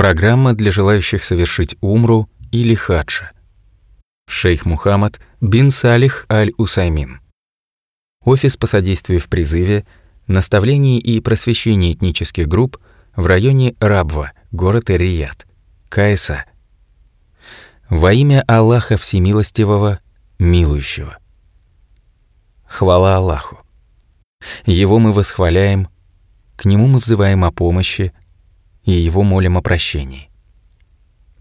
Программа для желающих совершить умру или хаджа. Шейх Мухаммад бин Салих аль-Усаймин. Офис по содействию в призыве, наставлении и просвещении этнических групп в районе Рабва, город Эр-Рияд, КСА. Во имя Аллаха Всемилостивого, Милующего. Хвала Аллаху. Его мы восхваляем, к Нему мы взываем о помощи и Его молим о прощении.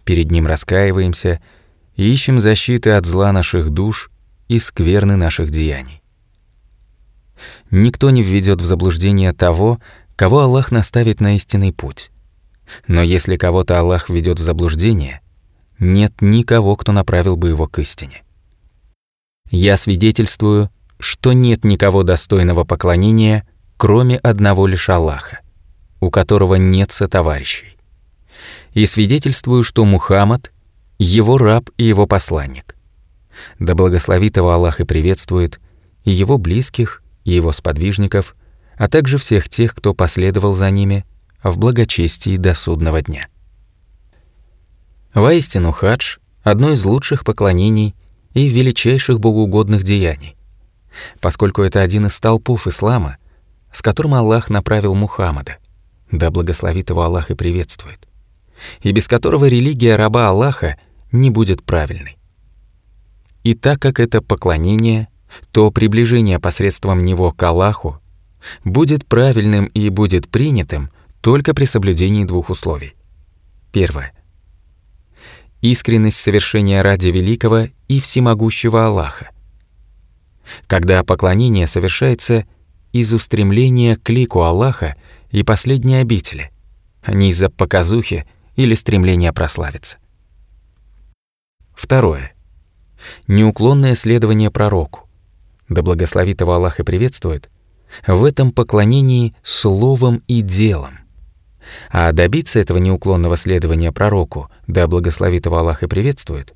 Перед Ним раскаиваемся и ищем защиты от зла наших душ и скверны наших деяний. Никто не введет в заблуждение того, кого Аллах наставит на истинный путь. Но если кого-то Аллах введет в заблуждение, нет никого, кто направил бы его к истине. Я свидетельствую, что нет никого достойного поклонения, кроме одного лишь Аллаха, у которого нет сотоварищей. И свидетельствую, что Мухаммад — его раб и его посланник. Да благословит его Аллах и приветствует и его близких, и его сподвижников, а также всех тех, кто последовал за ними в благочестии до судного дня. Воистину хадж — одно из лучших поклонений и величайших богоугодных деяний, поскольку это один из столпов ислама, с которым Аллах направил Мухаммада, да благословит его Аллах и приветствует, и без которого религия раба Аллаха не будет правильной. И так как это поклонение, то приближение посредством него к Аллаху будет правильным и будет принятым только при соблюдении двух условий. Первое. Искренность совершения ради великого и всемогущего Аллаха. Когда поклонение совершается из устремления к лику Аллаха и последней обители, а не из-за показухи или стремления прославиться. Второе. Неуклонное следование пророку. Да благословит его Аллах и приветствует, в этом поклонении словом и делом. А добиться этого неуклонного следования пророку, да благословит его Аллах и приветствует,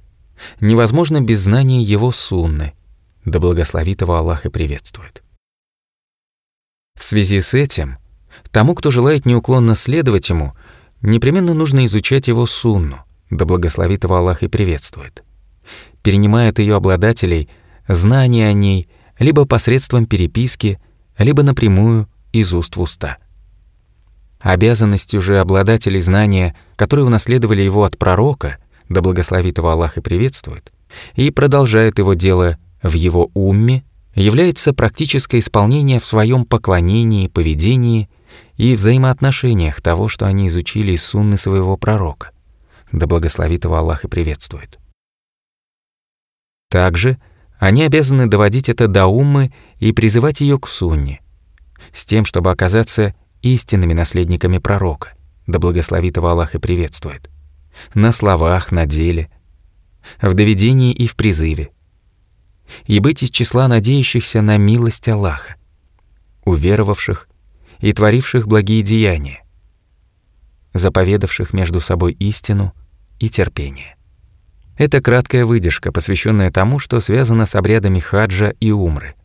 невозможно без знания его сунны, да благословит его Аллах и приветствует. В связи с этим, тому, кто желает неуклонно следовать ему, непременно нужно изучать его сунну, да благословит его Аллах и приветствует. Перенимая от ее обладателей знания о ней либо посредством переписки, либо напрямую из уст в уста. Обязанностью же обладателей знания, которые унаследовали его от пророка, да благословит его Аллах и приветствует, и продолжает его дело в его умме, является практическое исполнение в своем поклонении, поведении и взаимоотношениях того, что они изучили из сунны своего пророка. Да благословит его Аллах и приветствует. Также они обязаны доводить это до уммы и призывать ее к сунне, с тем, чтобы оказаться истинными наследниками пророка, да благословит его Аллах и приветствует, на словах, на деле, в доведении и в призыве, и быть из числа надеющихся на милость Аллаха, уверовавших и творивших благие деяния, заповедавших между собой истину и терпение. Это краткая выдержка, посвященная тому, что связано с обрядами хаджа и умры,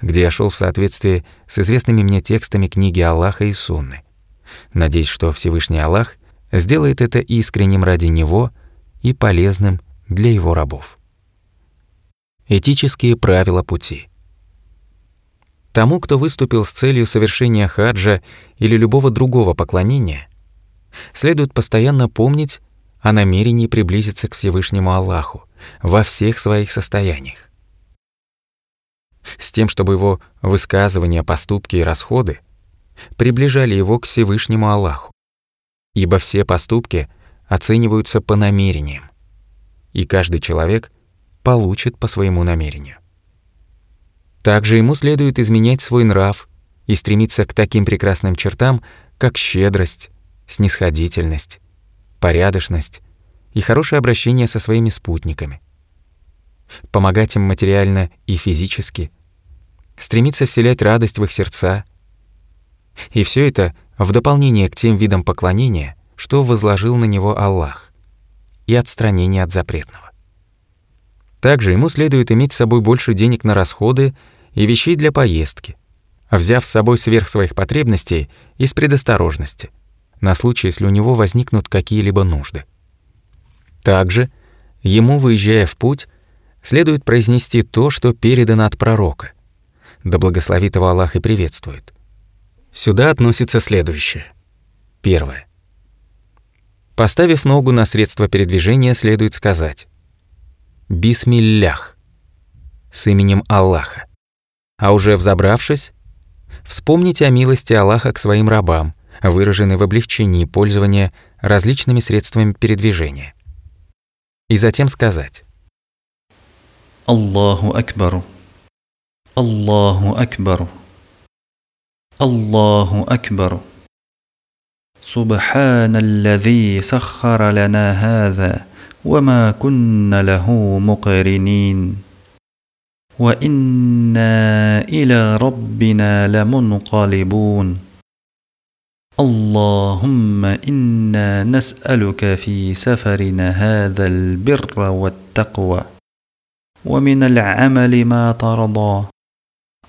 где я шел в соответствии с известными мне текстами книги Аллаха и Сунны. Надеюсь, что Всевышний Аллах сделает это искренним ради Него и полезным для Его рабов. Этические правила пути. Тому, кто выступил с целью совершения хаджа или любого другого поклонения, следует постоянно помнить о намерении приблизиться к Всевышнему Аллаху во всех своих состояниях. С тем, чтобы его высказывания, поступки и расходы приближали его к Всевышнему Аллаху. Ибо все поступки оцениваются по намерениям, и каждый человек получит по своему намерению. Также ему следует изменять свой нрав и стремиться к таким прекрасным чертам, как щедрость, снисходительность, порядочность и хорошее обращение со своими спутниками. Помогать им материально и физически, стремиться вселять радость в их сердца. И все это в дополнение к тем видам поклонения, что возложил на него Аллах, и отстранение от запретного. Также ему следует иметь с собой больше денег на расходы и вещей для поездки, взяв с собой сверх своих потребностей из предосторожности, на случай, если у него возникнут какие-либо нужды. Также ему, выезжая в путь, следует произнести то, что передано от пророка. Да благословит его Аллах и приветствует. Сюда относится следующее. Первое. Поставив ногу на средство передвижения, следует сказать «Бисмиллях» с именем Аллаха. А уже взобравшись, вспомните о милости Аллаха к своим рабам, выраженной в облегчении пользования различными средствами передвижения. И затем сказать Аллаху Акбару, Аллаху Акбару, Аллаху Акбару. سبحان الذي سخر لنا هذا وما كنا له مقرنين وإنا إلى ربنا لمنقلبون. اللهم إنا نسألك في سفرنا هذا البر والتقوى ومن العمل ما ترضى.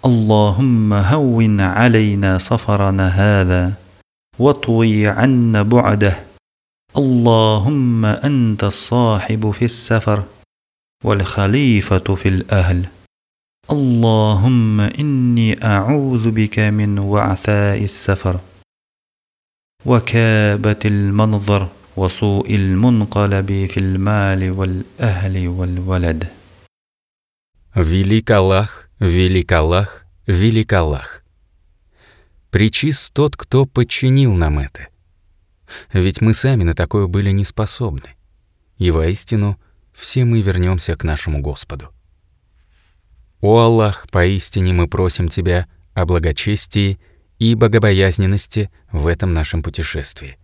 اللهم هون علينا سفرنا هذا واطوي عنا بعده. اللهم أنت الصاحب في السفر والخليفة في الأهل. اللهم اني اعوذ بك من وعثاء السفر وكابه المنظر وسوء المنقلب في المال والاهل والولد Велик Аллах, велик Аллах, велик Аллах. Причист тот, кто подчинил нам это. Ведь мы сами на такое были не способны. И воистину все мы вернемся к нашему Господу. О Аллах, поистине мы просим Тебя о благочестии и богобоязненности в этом нашем путешествии,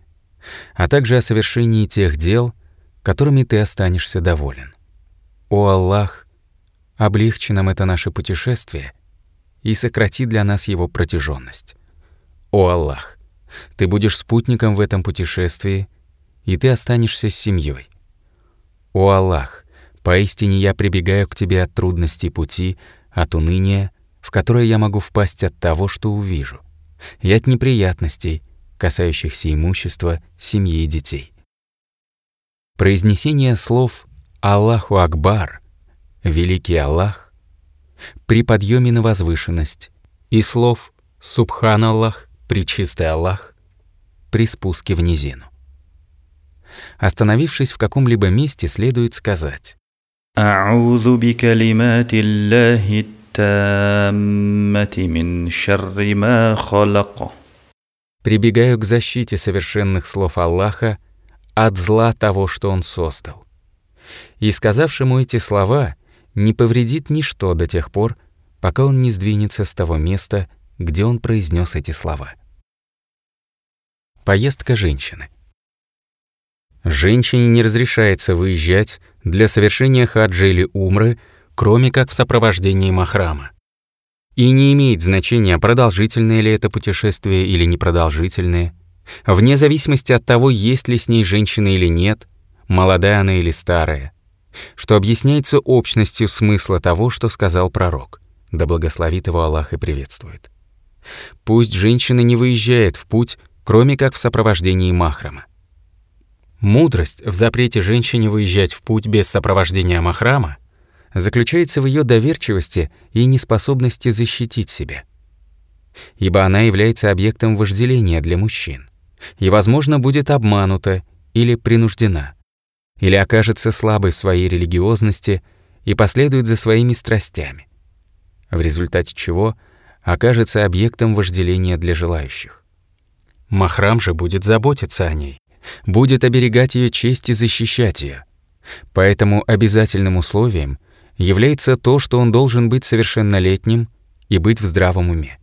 а также о совершении тех дел, которыми Ты останешься доволен. О Аллах, облегчи нам это наше путешествие и сократи для нас его протяженность. О Аллах, Ты будешь спутником в этом путешествии, и Ты останешься с семьей. О Аллах, Поистине я прибегаю к тебе от трудностей пути, от уныния, в которое я могу впасть от того, что увижу, и от неприятностей, касающихся имущества, семьи и детей. Произнесение слов «Аллаху Акбар», «Великий Аллах» при подъеме на возвышенность и слов «Субхан Аллах», «Пречистый Аллах» при спуске в низину. Остановившись в каком-либо месте, следует сказать أعوذ بكلمات الله التامة من شر ما خلق Прибегаю к защите совершенных слов Аллаха от зла того, что Он создал. И сказавшему эти слова не повредит ничто до тех пор, пока он не сдвинется с того места, где он произнес эти слова. Поездка женщины. Женщине не разрешается выезжать для совершения хаджа или умры, кроме как в сопровождении махрама. И не имеет значения, продолжительное ли это путешествие или непродолжительное, вне зависимости от того, есть ли с ней женщина или нет, молодая она или старая, что объясняется общностью смысла того, что сказал пророк, да благословит его Аллах и приветствует. Пусть женщина не выезжает в путь, кроме как в сопровождении махрама. Мудрость в запрете женщине выезжать в путь без сопровождения махрама заключается в ее доверчивости и неспособности защитить себя. Ибо она является объектом вожделения для мужчин и, возможно, будет обманута или принуждена, или окажется слабой в своей религиозности и последует за своими страстями, в результате чего окажется объектом вожделения для желающих. Махрам же будет заботиться о ней, будет оберегать ее честь и защищать ее. Поэтому обязательным условием является то, что он должен быть совершеннолетним и быть в здравом уме.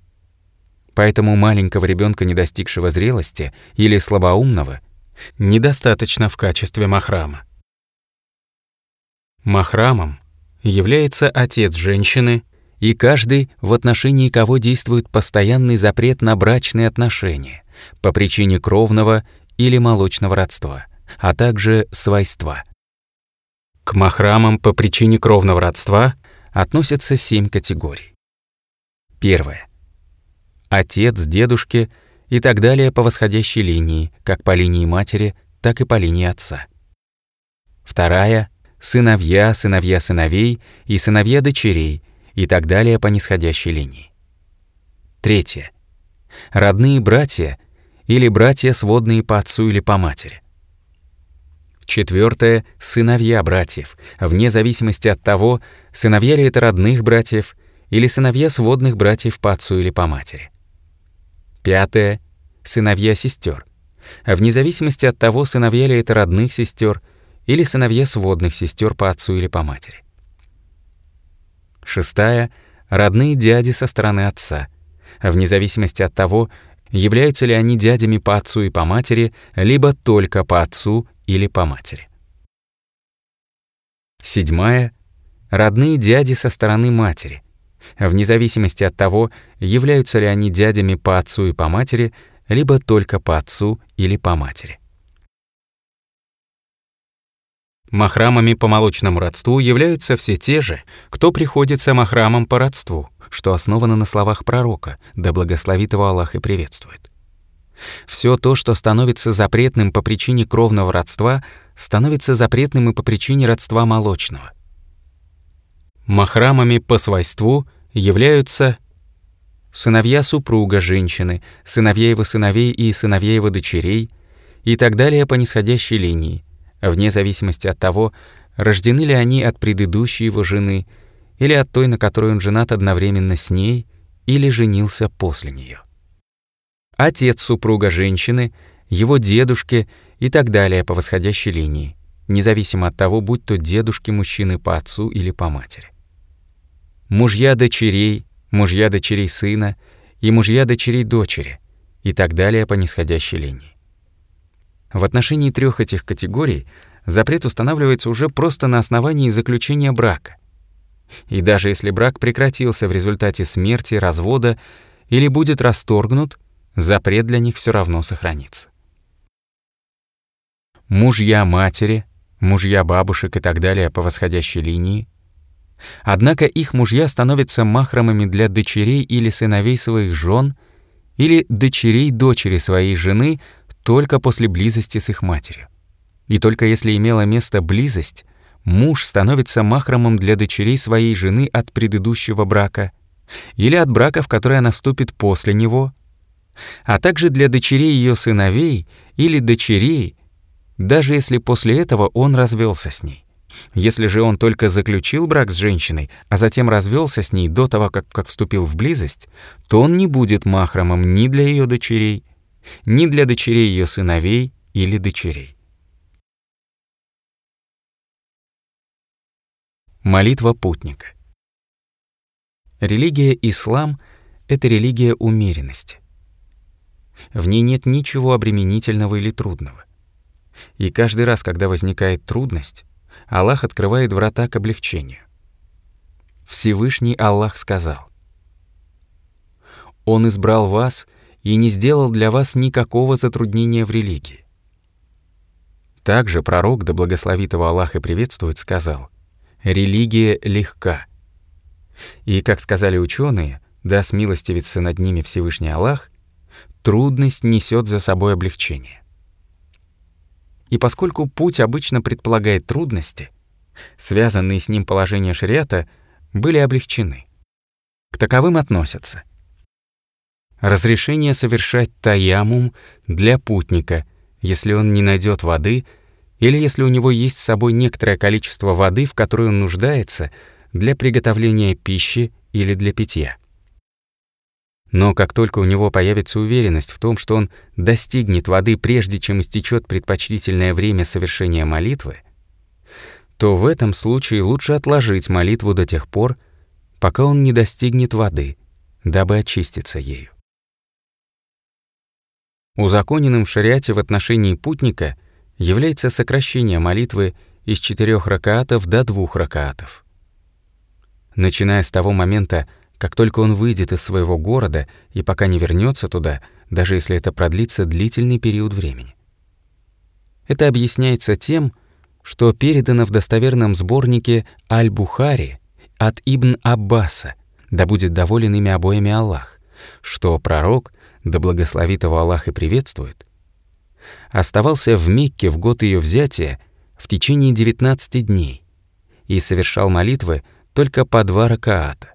Поэтому маленького ребенка, не достигшего зрелости или слабоумного, недостаточно в качестве махрама. Махрамом является отец женщины и каждый, в отношении кого действует постоянный запрет на брачные отношения по причине кровного или молочного родства, а также свойства. К махрамам по причине кровного родства относятся семь категорий. Первое. Отец дедушки и так далее по восходящей линии, как по линии матери, так и по линии отца. Вторая — сыновья, сыновья сыновей и сыновья дочерей, и так далее по нисходящей линии. Третье — родные братья или братья сводные по отцу или по матери. Четвертое — сыновья братьев, вне зависимости от того, сыновья ли это родных братьев или сыновья сводных братьев по отцу или по матери. Пятое — сыновья сестер, вне зависимости от того, сыновья ли это родных сестер или сыновья сводных сестер по отцу или по матери. Шестая — родные дяди со стороны отца, вне зависимости от того, являются ли они дядями по отцу и по матери, либо только по отцу или по матери. Седьмая — родные дяди со стороны матери, вне зависимости от того, являются ли они дядями по отцу и по матери, либо только по отцу или по матери. Махрамами по молочному родству являются все те же, кто приходится махрамом по родству, что основано на словах пророка, да благословит его Аллах и приветствует. Все то, что становится запретным по причине кровного родства, становится запретным и по причине родства молочного. Махрамами по свойству являются сыновья супруга женщины, сыновья его сыновей и сыновья его дочерей и так далее по нисходящей линии, вне зависимости от того, рождены ли они от предыдущей его жены или от той, на которой он женат одновременно с ней, или женился после нее отец супруга женщины, его дедушки и так далее по восходящей линии, независимо от того, будь то дедушки мужчины по отцу или по матери. Мужья дочерей, мужья дочерей сына и мужья дочерей дочери и так далее по нисходящей линии. В отношении трех этих категорий запрет устанавливается уже просто на основании заключения брака. И даже если брак прекратился в результате смерти, развода или будет расторгнут, запрет для них все равно сохранится. Мужья матери, мужья бабушек и так далее по восходящей линии. Однако их мужья становятся махрамами для дочерей или сыновей своих жен или дочерей дочери своей жены только после близости с их матерью. И только если имела место близость, муж становится махрамом для дочерей своей жены от предыдущего брака или от брака, в который она вступит после него – а также для дочерей ее сыновей или дочерей, даже если после этого он развелся с ней. Если же он только заключил брак с женщиной, а затем развелся с ней до того, как, как вступил в близость, то он не будет махрамом ни для ее дочерей, ни для дочерей ее сыновей или дочерей. Молитва путника. Религия ислам — это религия умеренности. В ней нет ничего обременительного или трудного. И каждый раз, когда возникает трудность, Аллах открывает врата к облегчению. Всевышний Аллах сказал, «Он избрал вас и не сделал для вас никакого затруднения в религии». Также пророк, да благословит его Аллах и приветствует, сказал, «Религия легка». И, как сказали ученые, да смилостивится над ними Всевышний Аллах, трудность несет за собой облегчение. И поскольку путь обычно предполагает трудности, связанные с ним положения шариата были облегчены. К таковым относятся разрешение совершать таямум для путника, если он не найдет воды или если у него есть с собой некоторое количество воды, в которой он нуждается для приготовления пищи или для питья. Но как только у него появится уверенность в том, что он достигнет воды прежде, чем истечет предпочтительное время совершения молитвы, то в этом случае лучше отложить молитву до тех пор, пока он не достигнет воды, дабы очиститься ею. Узаконенным в шариате в отношении путника является сокращение молитвы из четырех ракаатов до двух ракаатов. Начиная с того момента, как только он выйдет из своего города и пока не вернется туда, даже если это продлится длительный период времени. Это объясняется тем, что передано в достоверном сборнике Аль-Бухари от Ибн Аббаса, да будет доволен ими обоими Аллах, что пророк, да благословит его Аллах и приветствует, оставался в Мекке в год ее взятия в течение 19 дней и совершал молитвы только по два ракаата.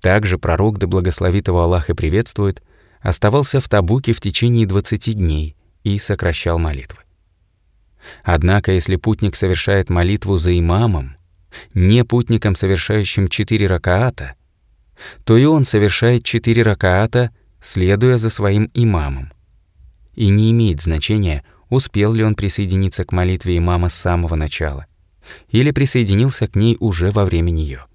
Также пророк, да благословит его Аллах и приветствует, оставался в Табуке в течение 20 дней и сокращал молитвы. Однако, если путник совершает молитву за имамом, не путником, совершающим четыре ракаата, то и он совершает четыре ракаата, следуя за своим имамом. И не имеет значения, успел ли он присоединиться к молитве имама с самого начала или присоединился к ней уже во время нее.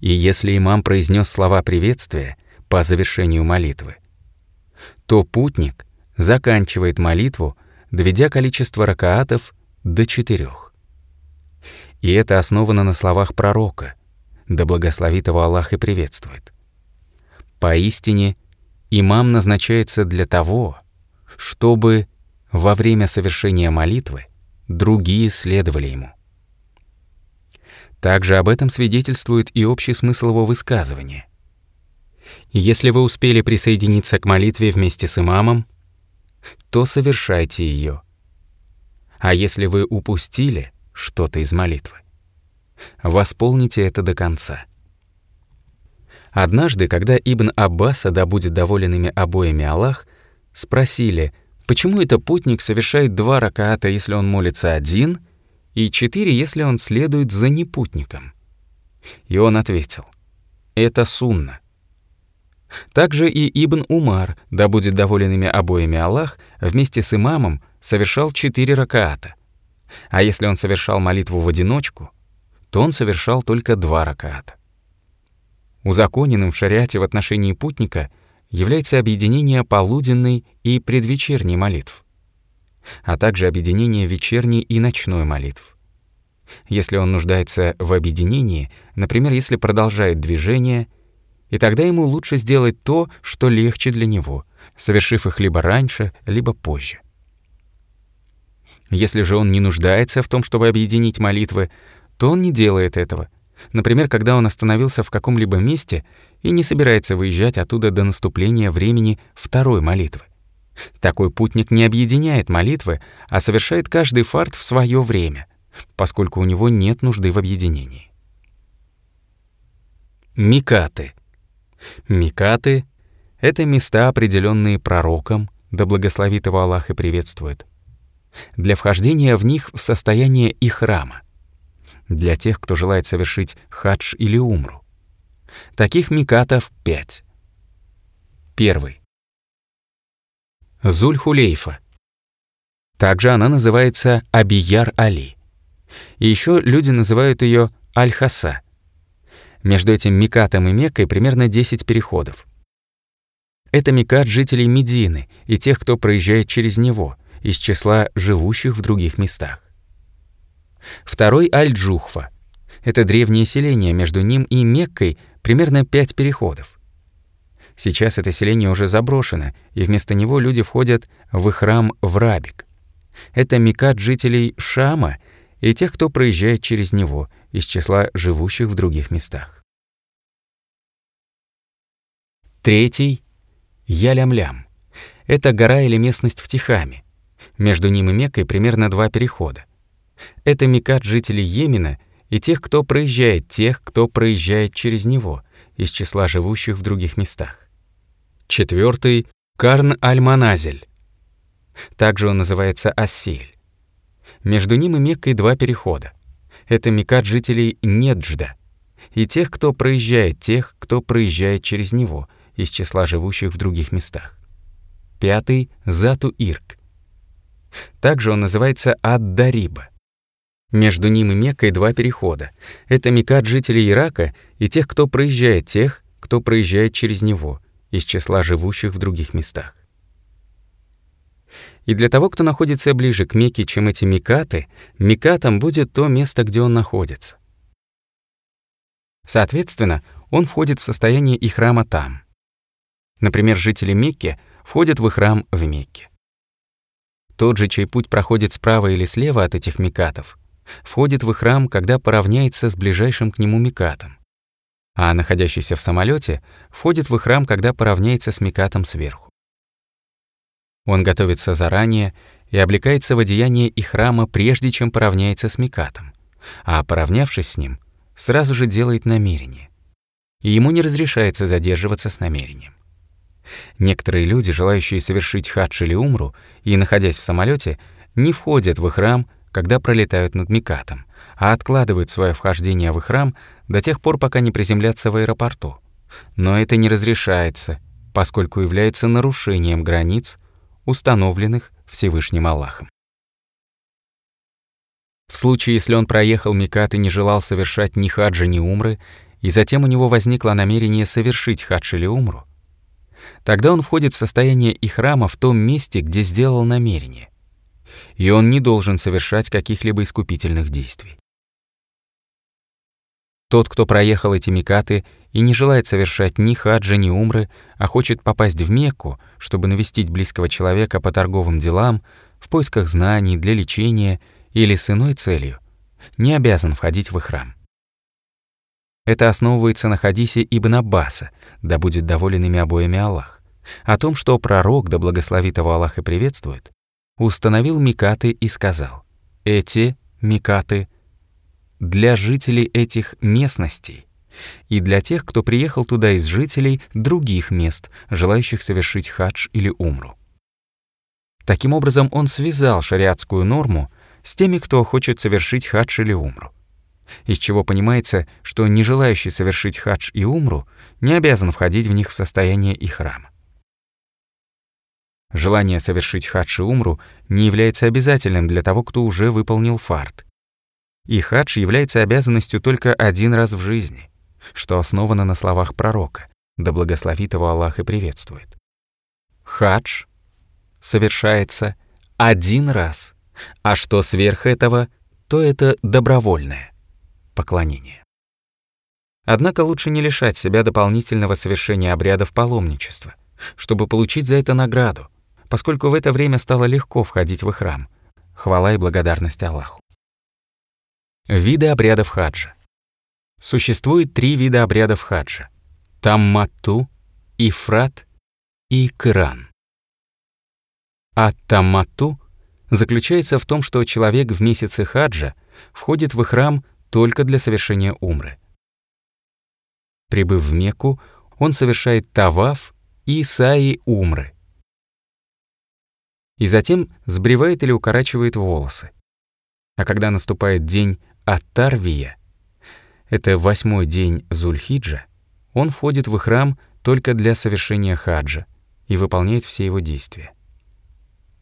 И если имам произнес слова приветствия по завершению молитвы, то путник заканчивает молитву, доведя количество ракаатов до четырех. И это основано на словах пророка, да благословит его Аллах и приветствует. Поистине, имам назначается для того, чтобы во время совершения молитвы другие следовали ему. Также об этом свидетельствует и общий смысл его высказывания. Если вы успели присоединиться к молитве вместе с имамом, то совершайте ее. А если вы упустили что-то из молитвы, восполните это до конца. Однажды, когда Ибн Аббаса, да будет доволен ими обоими Аллах, спросили, почему это путник совершает два ракаата, если он молится один, и четыре, если он следует за непутником. И он ответил, это сунна. Также и Ибн Умар, да будет доволен ими обоими Аллах, вместе с имамом совершал четыре ракаата. А если он совершал молитву в одиночку, то он совершал только два ракаата. Узаконенным в шариате в отношении путника является объединение полуденной и предвечерней молитв, а также объединение вечерней и ночной молитв. Если он нуждается в объединении, например, если продолжает движение, и тогда ему лучше сделать то, что легче для него, совершив их либо раньше, либо позже. Если же он не нуждается в том, чтобы объединить молитвы, то он не делает этого. Например, когда он остановился в каком-либо месте и не собирается выезжать оттуда до наступления времени второй молитвы. Такой путник не объединяет молитвы, а совершает каждый фарт в свое время, поскольку у него нет нужды в объединении. Микаты. Микаты — это места, определенные пророком, да благословит его Аллах и приветствует, для вхождения в них в состояние ихрама для тех, кто желает совершить хадж или умру. Таких микатов пять. Первый. Зуль-Хулейфа. Также она называется Абияр-Али. Еще люди называют ее Аль-Хаса. Между этим Микатом и Меккой примерно 10 переходов. Это Микат жителей Медины и тех, кто проезжает через него, из числа живущих в других местах. Второй — Аль-Джухфа. Это древнее селение, между ним и Меккой примерно пять переходов. Сейчас это селение уже заброшено, и вместо него люди входят в храм в Рабик. Это микат жителей Шама и тех, кто проезжает через него, из числа живущих в других местах. Третий — Ялям-Лям. Это гора или местность в Тихаме. Между ним и Меккой примерно два перехода. Это микат жителей Йемена и тех, кто проезжает, тех, кто проезжает через него, из числа живущих в других местах. Четвертый — Карн аль-Маназель. Также он называется Ассиль. Между ним и Меккой два перехода. Это микат жителей Неджда и тех, кто проезжает, тех, кто проезжает через него, из числа живущих в других местах. Пятый — Зату-Ирк. Также он называется Ад-Дариба. Между ним и Меккой два перехода. Это Мекат жителей Ирака и тех, кто проезжает, тех, кто проезжает через него, из числа живущих в других местах. И для того, кто находится ближе к Мекке, чем эти Мекаты, Мекатом будет то место, где он находится. Соответственно, он входит в состояние их храма там. Например, жители Мекки входят в их храм в Мекке. Тот же, чей путь проходит справа или слева от этих Мекатов, входит в храм, когда поравняется с ближайшим к нему микатом. а находящийся в самолете входит в храм, когда поравняется с микатом сверху. Он готовится заранее и облекается в одеяние и храма, прежде чем поравняется с микатом, а поравнявшись с ним, сразу же делает намерение. И ему не разрешается задерживаться с намерением. Некоторые люди, желающие совершить хадж или умру и находясь в самолете, не входят в храм, когда пролетают над Микатом, а откладывают свое вхождение в храм до тех пор, пока не приземлятся в аэропорту. Но это не разрешается, поскольку является нарушением границ, установленных Всевышним Аллахом. В случае, если он проехал Микат и не желал совершать ни хаджа, ни умры, и затем у него возникло намерение совершить хадж или умру, тогда он входит в состояние ихрама в том месте, где сделал намерение, и он не должен совершать каких-либо искупительных действий. Тот, кто проехал эти микаты и не желает совершать ни хаджа, ни умры, а хочет попасть в Мекку, чтобы навестить близкого человека по торговым делам, в поисках знаний, для лечения или с иной целью, не обязан входить в храм. Это основывается на хадисе Ибн Аббаса, да будет доволен ими обоими Аллах, о том, что пророк, да благословит его Аллах и приветствует, установил микаты и сказал, «Эти микаты для жителей этих местностей и для тех, кто приехал туда из жителей других мест, желающих совершить хадж или умру». Таким образом, он связал шариатскую норму с теми, кто хочет совершить хадж или умру из чего понимается, что не желающий совершить хадж и умру не обязан входить в них в состояние и храма. Желание совершить хадж и умру не является обязательным для того, кто уже выполнил фарт. И хадж является обязанностью только один раз в жизни, что основано на словах пророка, да благословит его Аллах и приветствует. Хадж совершается один раз, а что сверх этого, то это добровольное поклонение. Однако лучше не лишать себя дополнительного совершения обрядов паломничества, чтобы получить за это награду, поскольку в это время стало легко входить в храм. Хвала и благодарность Аллаху. Виды обрядов хаджа. Существует три вида обрядов хаджа. Таммату, Ифрат и Кыран. А Таммату заключается в том, что человек в месяце хаджа входит в храм только для совершения умры. Прибыв в Мекку, он совершает таваф и саи умры. И затем сбривает или укорачивает волосы. А когда наступает день Аттарвия, это восьмой день Зульхиджа, он входит в храм только для совершения хаджа и выполняет все его действия.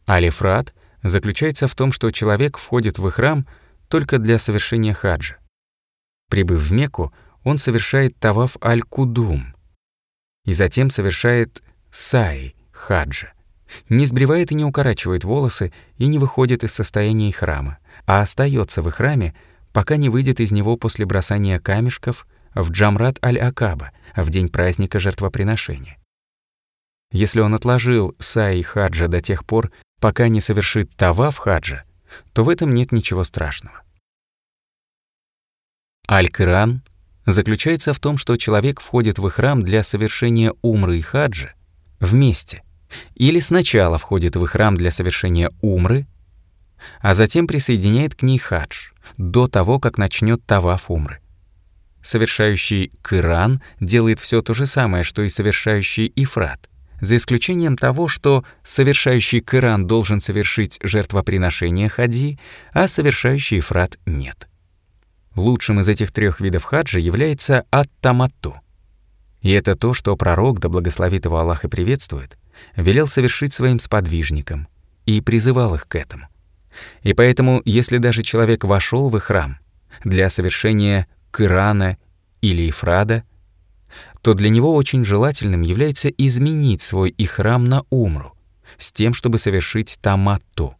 Алифрат заключается в том, что человек входит в храм только для совершения хаджа. Прибыв в Мекку, он совершает таваф аль-кудум и затем совершает сай хаджа. Не сбривает и не укорачивает волосы и не выходит из состояния храма, а остается в храме, пока не выйдет из него после бросания камешков в Джамрат аль-Акаба, в день праздника жертвоприношения. Если он отложил сай хаджа до тех пор, пока не совершит таваф хаджа, то в этом нет ничего страшного. Аль-Кыран заключается в том, что человек входит в храм для совершения умры и хаджа вместе, или сначала входит в храм для совершения умры, а затем присоединяет к ней хадж до того, как начнет таваф умры. Совершающий Кыран делает все то же самое, что и совершающий Ифрат, за исключением того, что совершающий Кыран должен совершить жертвоприношение хади, а совершающий Ифрат нет. Лучшим из этих трех видов хаджа является ат-таматту. И это то, что пророк, да благословит его Аллах и приветствует, велел совершить своим сподвижникам и призывал их к этому. И поэтому, если даже человек вошел в храм для совершения кырана или ифрада, то для него очень желательным является изменить свой ихрам на умру, с тем, чтобы совершить таматту,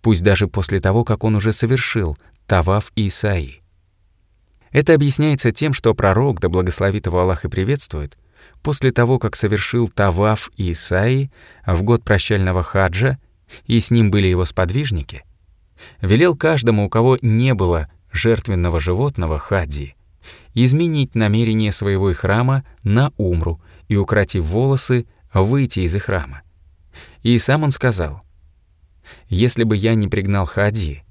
пусть даже после того, как он уже совершил таваф и исаи. Это объясняется тем, что пророк, да благословит его Аллах и приветствует, после того, как совершил Таваф и Исаи в год прощального хаджа, и с ним были его сподвижники, велел каждому, у кого не было жертвенного животного хади, изменить намерение своего храма на умру и, укротив волосы, выйти из храма. И сам он сказал, «Если бы я не пригнал Хади,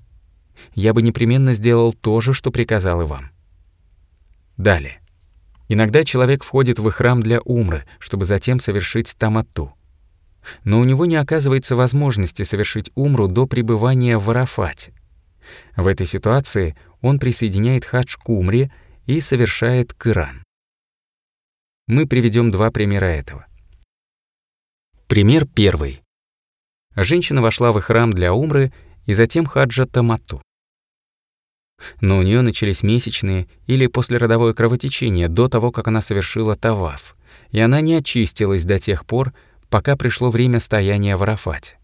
я бы непременно сделал то же, что приказал и вам». Далее. Иногда человек входит в храм для умры, чтобы затем совершить таматту. Но у него не оказывается возможности совершить умру до пребывания в Арафате. В этой ситуации он присоединяет хадж к умре и совершает кыран. Мы приведем два примера этого. Пример первый. Женщина вошла в храм для умры и затем хаджа тамату. Но у нее начались месячные или послеродовое кровотечение до того, как она совершила таваф, и она не очистилась до тех пор, пока пришло время стояния в Арафате.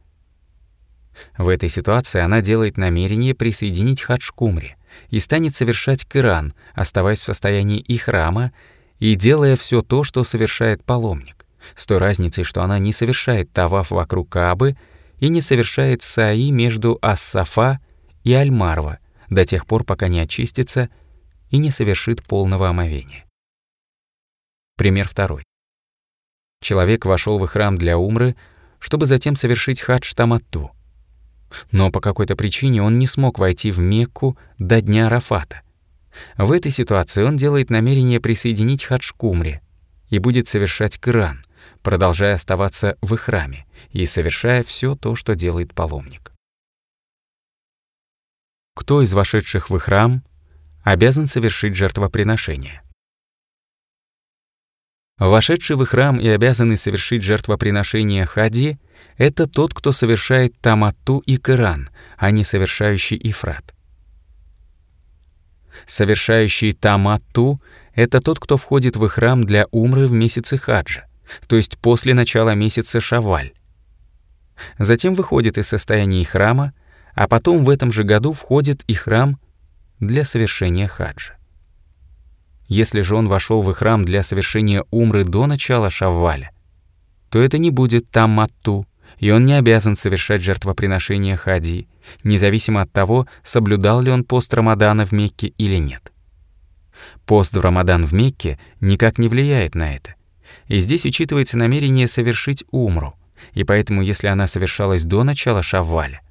В этой ситуации она делает намерение присоединить хадж к умре и станет совершать киран, оставаясь в состоянии и храма и делая все то, что совершает паломник, с той разницей, что она не совершает таваф вокруг Каабы и не совершает саи между Ас-Сафа и Аль-Марва до тех пор, пока не очистится и не совершит полного омовения. Пример второй. Человек вошел в храм для умры, чтобы затем совершить хадж таматту. Но по какой-то причине он не смог войти в Мекку до дня Арафата. В этой ситуации он делает намерение присоединить хадж к умре и будет совершать кран, продолжая оставаться в храме и совершая все то, что делает паломник. Кто из вошедших в храм обязан совершить жертвоприношение? Вошедший в храм и обязанный совершить жертвоприношение хади — это тот, кто совершает тамату и кыран, а не совершающий ифрат. Совершающий тамату — это тот, кто входит в храм для умры в месяце хаджа, то есть после начала месяца шаваль. Затем выходит из состояния храма, а потом в этом же году входит и храм для совершения хаджа. Если же он вошел в храм для совершения умры до начала Шавваля, то это не будет тамматту, и он не обязан совершать жертвоприношение хади, независимо от того, соблюдал ли он пост Рамадана в Мекке или нет. Пост в Рамадан в Мекке никак не влияет на это. И здесь учитывается намерение совершить умру, и поэтому если она совершалась до начала Шавваля,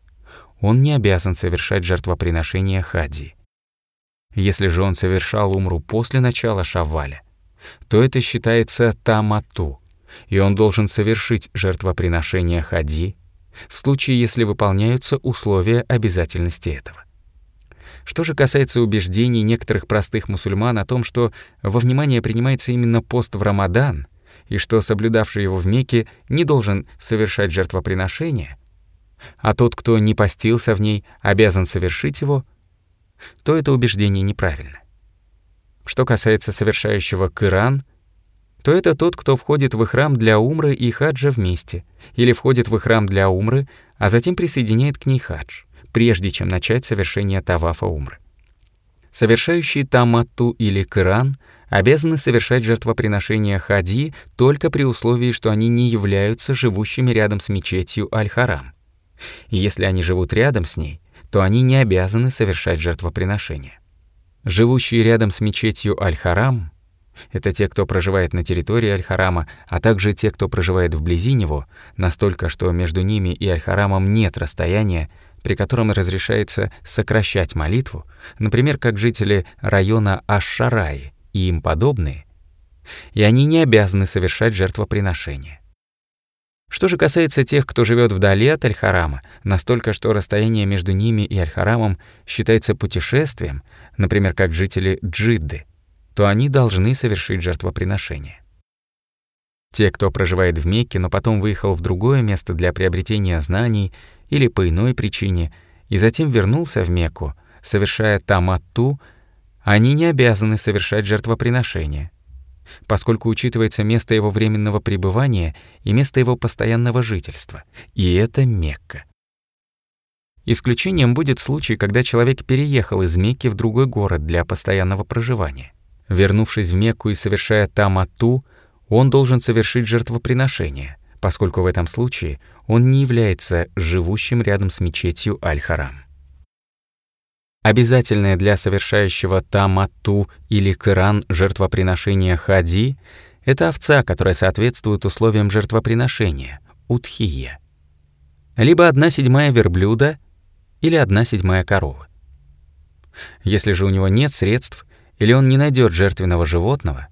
он не обязан совершать жертвоприношение хади. Если же он совершал умру после начала шавваля, то это считается тамату, и он должен совершить жертвоприношение хади в случае, если выполняются условия обязательности этого. Что же касается убеждений некоторых простых мусульман о том, что во внимание принимается именно пост в Рамадан, и что соблюдавший его в Мекке не должен совершать жертвоприношение, а тот, кто не постился в ней, обязан совершить его — то это убеждение неправильно. Что касается совершающего кыран, то это тот, кто входит в храм для умры и хаджа вместе, или входит в храм для умры, а затем присоединяет к ней хадж, прежде чем начать совершение тавафа умры. Совершающие таматту или кыран обязаны совершать жертвоприношение хади только при условии, что они не являются живущими рядом с мечетью Аль-Харам. И если они живут рядом с ней, то они не обязаны совершать жертвоприношения. Живущие рядом с мечетью Аль-Харам — это те, кто проживает на территории Аль-Харама, а также те, кто проживает вблизи него, настолько, что между ними и Аль-Харамом нет расстояния, при котором разрешается сокращать молитву, например, как жители района Аш-Шараи и им подобные, и они не обязаны совершать жертвоприношения. Что же касается тех, кто живет вдали от Аль-Харама, настолько, что расстояние между ними и Аль-Харамом считается путешествием, например, как жители Джидды, то они должны совершить жертвоприношение. Те, кто проживает в Мекке, но потом выехал в другое место для приобретения знаний или по иной причине, и затем вернулся в Мекку, совершая таматту, они не обязаны совершать жертвоприношение — поскольку учитывается место его временного пребывания и место его постоянного жительства, и это Мекка. Исключением будет случай, когда человек переехал из Мекки в другой город для постоянного проживания. Вернувшись в Мекку и совершая там ату, он должен совершить жертвоприношение, поскольку в этом случае он не является живущим рядом с мечетью Аль-Харам. Обязательное для совершающего тамату или кыран жертвоприношения хади — это овца, которая соответствует условиям жертвоприношения, утхия. Либо одна седьмая верблюда или одна седьмая коровы. Если же у него нет средств или он не найдет жертвенного животного,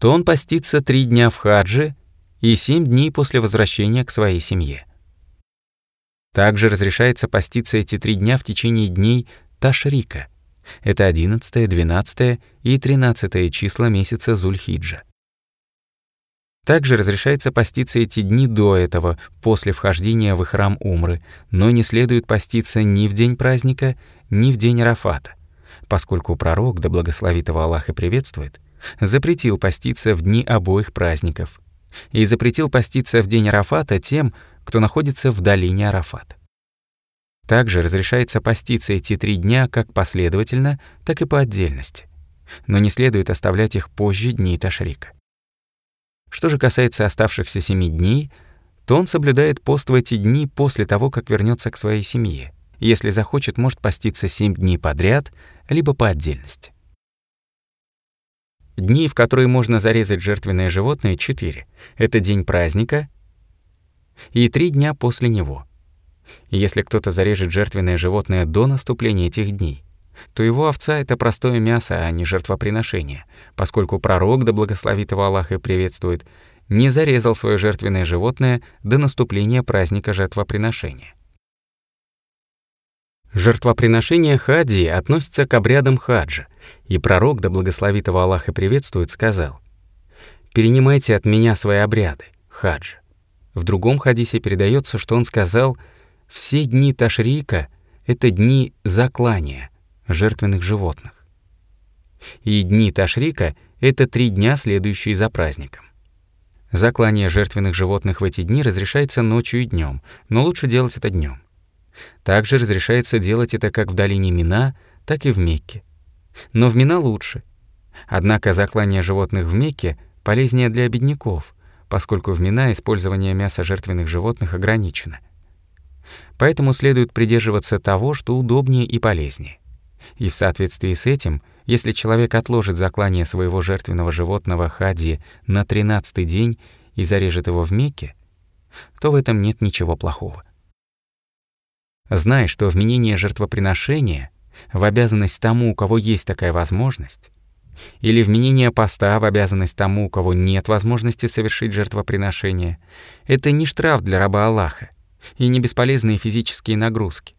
то он постится три дня в хаджи и семь дней после возвращения к своей семье. Также разрешается поститься эти три дня в течение дней Ташрика. Это 11, 12 и 13 числа месяца Зульхиджа. Также разрешается поститься эти дни до этого, после вхождения в храм Умры, но не следует поститься ни в день праздника, ни в день Арафата, поскольку пророк, да благословит его Аллах и приветствует, запретил поститься в дни обоих праздников и запретил поститься в день Арафата тем, кто находится в долине Арафат. Также разрешается поститься эти три дня как последовательно, так и по отдельности, но не следует оставлять их позже дней Ташрика. Что же касается оставшихся семи дней, то он соблюдает пост в эти дни после того, как вернется к своей семье. Если захочет, может поститься семь дней подряд, либо по отдельности. Дни, в которые можно зарезать жертвенное животное, четыре. Это день праздника и три дня после него. Если кто-то зарежет жертвенное животное до наступления этих дней, то его овца — это простое мясо, а не жертвоприношение, поскольку пророк, да благословит его Аллах и приветствует, не зарезал свое жертвенное животное до наступления праздника жертвоприношения. Жертвоприношение хаджи относится к обрядам хаджа, и пророк, да благословит его Аллах и приветствует, сказал, «Перенимайте от меня свои обряды, хаджа». В другом хадисе передается, что он сказал, «Все дни Ташрика — это дни заклания, жертвенных животных. И дни Ташрика — это три дня, следующие за праздником. Заклание жертвенных животных в эти дни разрешается ночью и днем, но лучше делать это днем. Также разрешается делать это как в долине Мина, так и в Мекке. Но в Мина лучше. Однако заклание животных в Мекке полезнее для бедняков, поскольку в Мина использование мяса жертвенных животных ограничено. Поэтому следует придерживаться того, что удобнее и полезнее. И в соответствии с этим, если человек отложит заклание своего жертвенного животного хади на тринадцатый день и зарежет его в Мекке, то в этом нет ничего плохого. Знай, что вменение жертвоприношения в обязанность тому, у кого есть такая возможность, или вменение поста в обязанность тому, у кого нет возможности совершить жертвоприношение, это не штраф для раба Аллаха и не бесполезные физические нагрузки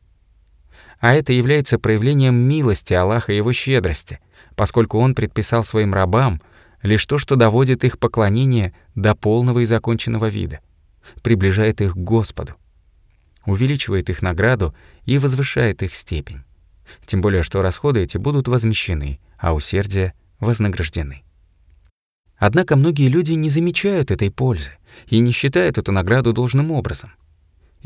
а это является проявлением милости Аллаха и его щедрости, поскольку он предписал своим рабам лишь то, что доводит их поклонение до полного и законченного вида, приближает их к Господу, увеличивает их награду и возвышает их степень. Тем более, что расходы эти будут возмещены, а усердия вознаграждены. Однако многие люди не замечают этой пользы и не считают эту награду должным образом —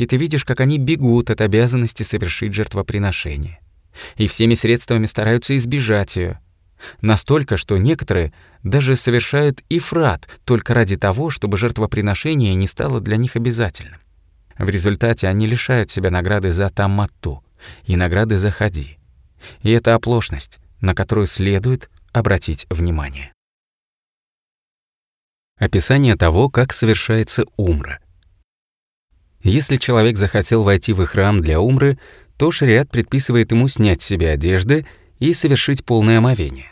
и ты видишь, как они бегут от обязанности совершить жертвоприношение. И всеми средствами стараются избежать ее. Настолько, что некоторые даже совершают ифрат только ради того, чтобы жертвоприношение не стало для них обязательным. В результате они лишают себя награды за таматту и награды за хади. И это оплошность, на которую следует обратить внимание. Описание того, как совершается умра — если человек захотел войти в храм для умры, то шариат предписывает ему снять с себя одежды и совершить полное омовение.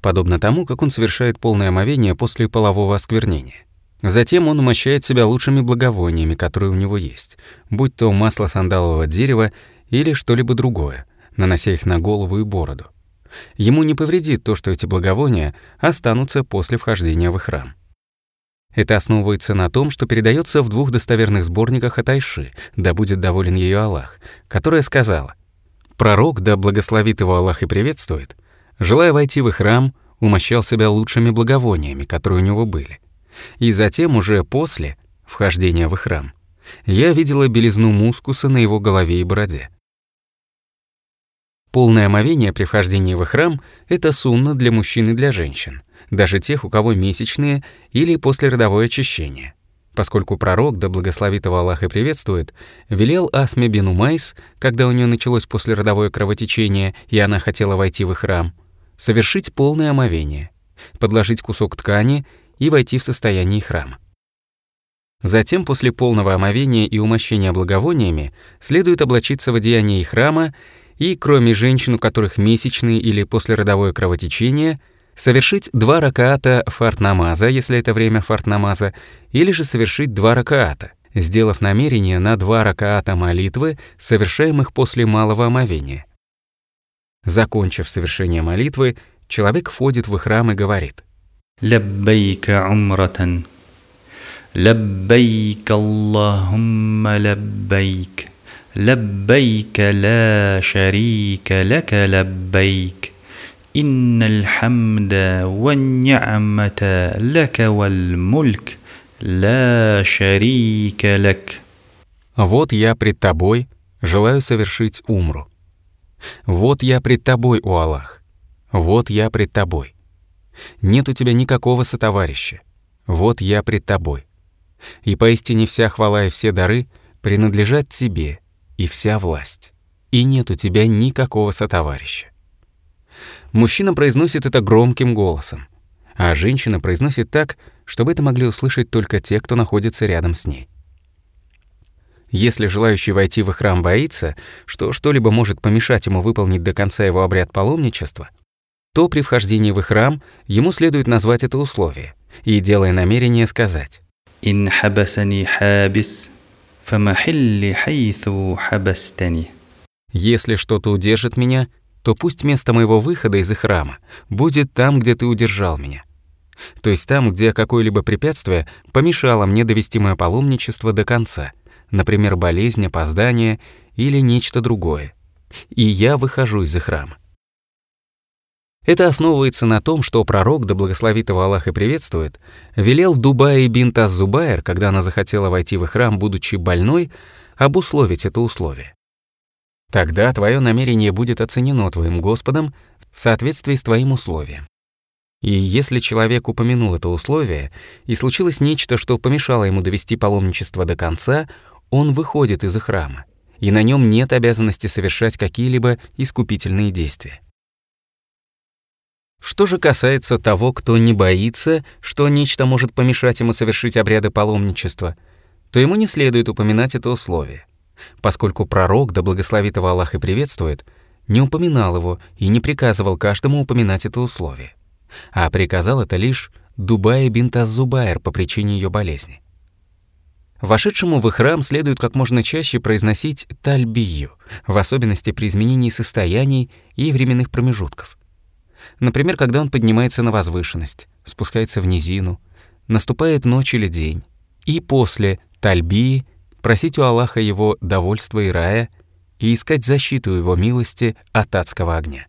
Подобно тому, как он совершает полное омовение после полового осквернения. Затем он умощает себя лучшими благовониями, которые у него есть, будь то масло сандалового дерева или что-либо другое, нанося их на голову и бороду. Ему не повредит то, что эти благовония останутся после вхождения в храм. Это основывается на том, что передается в двух достоверных сборниках от Айши, да будет доволен ее Аллах, которая сказала, «Пророк, да благословит его Аллах и приветствует, желая войти в храм, умощал себя лучшими благовониями, которые у него были. И затем уже после вхождения в храм я видела белизну мускуса на его голове и бороде. Полное омовение при вхождении в храм — это сунна для мужчин и для женщин даже тех, у кого месячные или послеродовое очищение. поскольку пророк, да благословит его Аллах и приветствует, велел Асме бин Умайс, когда у нее началось послеродовое кровотечение, и она хотела войти в храм, совершить полное омовение, подложить кусок ткани и войти в состояние храма. Затем, после полного омовения и умощения благовониями, следует облачиться в одеяние храма и, кроме женщин, у которых месячные или послеродовое кровотечение, совершить два ракаата фартнамаза, если это время фарт намаза, или же совершить два ракаата, сделав намерение на два ракаата молитвы, совершаемых после малого омовения. Закончив совершение молитвы, человек входит в храм и говорит «لبيك عمرة، لبيك اللهم لبيك». لبيك لا شريك لك لبيك إن الحمد والنعمة لك والملك لا شريك لك «Вот я пред тобой, желаю совершить умру. Вот я пред тобой, о Аллах. Вот я пред тобой. Нет у тебя никакого сотоварища. Вот я пред тобой. И поистине вся хвала и все дары принадлежат тебе, и вся власть, и нет у тебя никакого сотоварища. Мужчина произносит это громким голосом, а женщина произносит так, чтобы это могли услышать только те, кто находится рядом с ней. Если желающий войти в храм боится, что что-либо может помешать ему выполнить до конца его обряд паломничества, то при вхождении в храм ему следует назвать это условие и, делая намерение, сказать «Ин хабасани хабис» فمحل حيث حبستني «Если что-то удержит меня, то пусть место моего выхода из храма будет там, где ты удержал меня». То есть там, где какое-либо препятствие помешало мне довести мое паломничество до конца, например, болезнь, опоздание или нечто другое. И я выхожу из храма. Это основывается на том, что пророк, да благословит его Аллах и приветствует, велел Дубае бинт Az-Зубайр, когда она захотела войти в храм, будучи больной, обусловить это условие. Тогда твое намерение будет оценено твоим Господом в соответствии с твоим условием. И если человек упомянул это условие, и случилось нечто, что помешало ему довести паломничество до конца, он выходит из храма, и на нем нет обязанности совершать какие-либо искупительные действия. Что же касается того, кто не боится, что нечто может помешать ему совершить обряды паломничества, то ему не следует упоминать это условие, поскольку пророк, да благословит его Аллах и приветствует, не упоминал его и не приказывал каждому упоминать это условие, а приказал это лишь Дубае бинт Az-Зубайр по причине ее болезни. Вошедшему в храм следует как можно чаще произносить тальбию, в особенности при изменении состояний и временных промежутков. Например, когда он поднимается на возвышенность, спускается в низину, наступает ночь или день, и после тальбии просить у Аллаха его довольства и рая и искать защиту его милости от адского огня.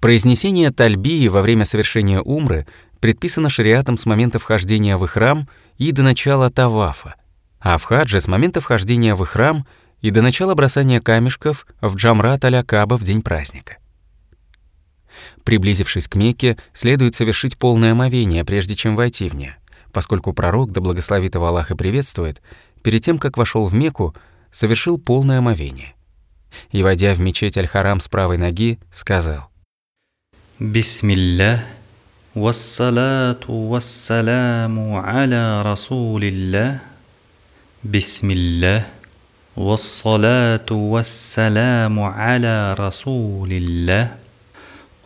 Произнесение тальбии во время совершения умры предписано шариатом с момента вхождения в храм и до начала тавафа, а в хадже с момента вхождения в храм и до начала бросания камешков в джамрат аля Каба в день праздника. Приблизившись к Мекке, следует совершить полное омовение, прежде чем войти в нее, поскольку пророк, да благословит его Аллах и приветствует, перед тем, как вошел в Мекку, совершил полное омовение. И, войдя в мечеть Аль-Харам с правой ноги, сказал بسم الله والصلاة والسلام على رسول الله بسم الله والصلاة والسلام على رسول الله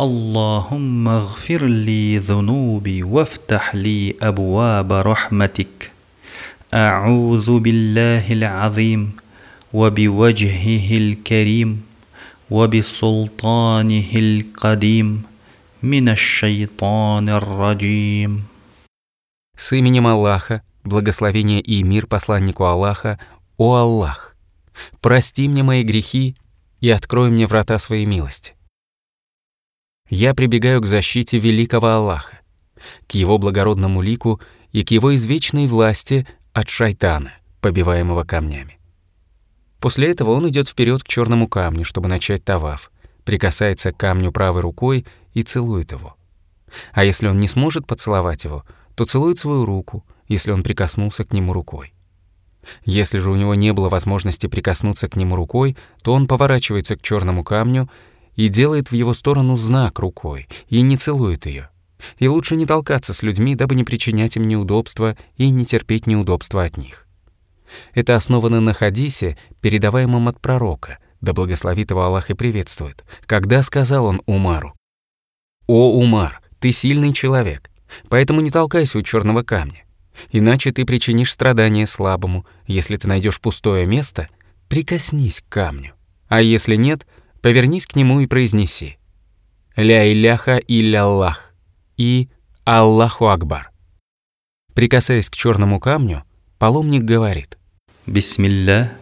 اللهم اغفر لي ذنوبي وافتح لي ابواب رحمتك اعوذ بالله العظيم وبوجهه الكريم وبسلطانه القديم من الشيطان الرجيم «С именем Аллаха, благословение и мир посланнику Аллаха, о Аллах, прости мне мои грехи и открой мне врата своей милости. Я прибегаю к защите великого Аллаха, к его благородному лику и к его извечной власти от шайтана, побиваемого камнями. После этого он идет вперед к черному камню, чтобы начать таваф, прикасается к камню правой рукой и целует его. А если он не сможет поцеловать его, то целует свою руку, если он прикоснулся к нему рукой. Если же у него не было возможности прикоснуться к нему рукой, то он поворачивается к черному камню и делает в его сторону знак рукой и не целует ее. И лучше не толкаться с людьми, дабы не причинять им неудобства и не терпеть неудобства от них. Это основано на хадисе, передаваемом от пророка, да благословит его Аллах и приветствует, когда сказал он Умару, «О, Умар, ты сильный человек, поэтому не толкайся у черного камня. Иначе ты причинишь страдания слабому. Если ты найдешь пустое место, прикоснись к камню. А если нет, повернись к нему и произнеси «Ля иляха илля Аллах» и «Аллаху Акбар». Прикасаясь к черному камню, паломник говорит «Бисмилля,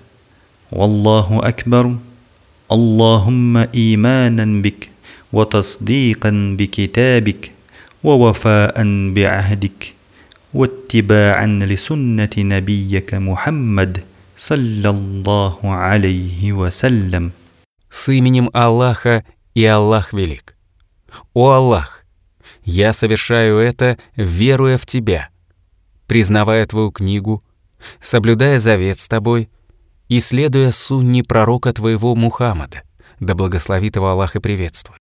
Аллаху Акбар, Аллахумма иманан бик, وتصديقا بكتابك ووفاء بعهدك واتباعا لسنة نبيك محمد صلى الله عليه وسلم с именем Аллаха и Аллах велик. О Аллах, я совершаю это, веруя в Тебя, признавая Твою книгу, соблюдая завет с Тобой и следуя сунне пророка Твоего Мухаммада, да благословит его Аллах и приветствует.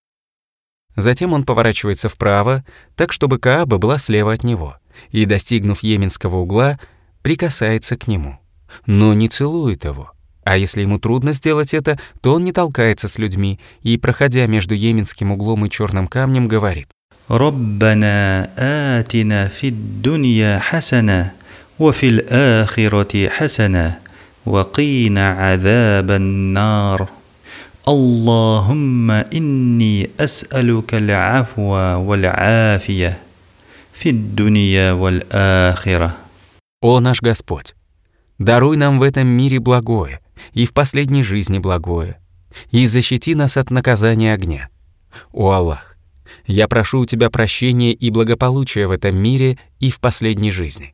Затем он поворачивается вправо, так чтобы Кааба была слева от него, и, достигнув йеменского угла, прикасается к нему, но не целует его. А если ему трудно сделать это, то он не толкается с людьми и, проходя между йеменским углом и черным камнем, говорит ربنا آتنا في الدنيا حسنة وفي الآخرة حسنة وقينا عذاب النار اللهم إني أسألك العفو والعافية في الدنيا والآخرة «О наш Господь, даруй нам в этом мире благое и в последней жизни благое, и защити нас от наказания огня. О Аллах, я прошу у Тебя прощения и благополучия в этом мире и в последней жизни».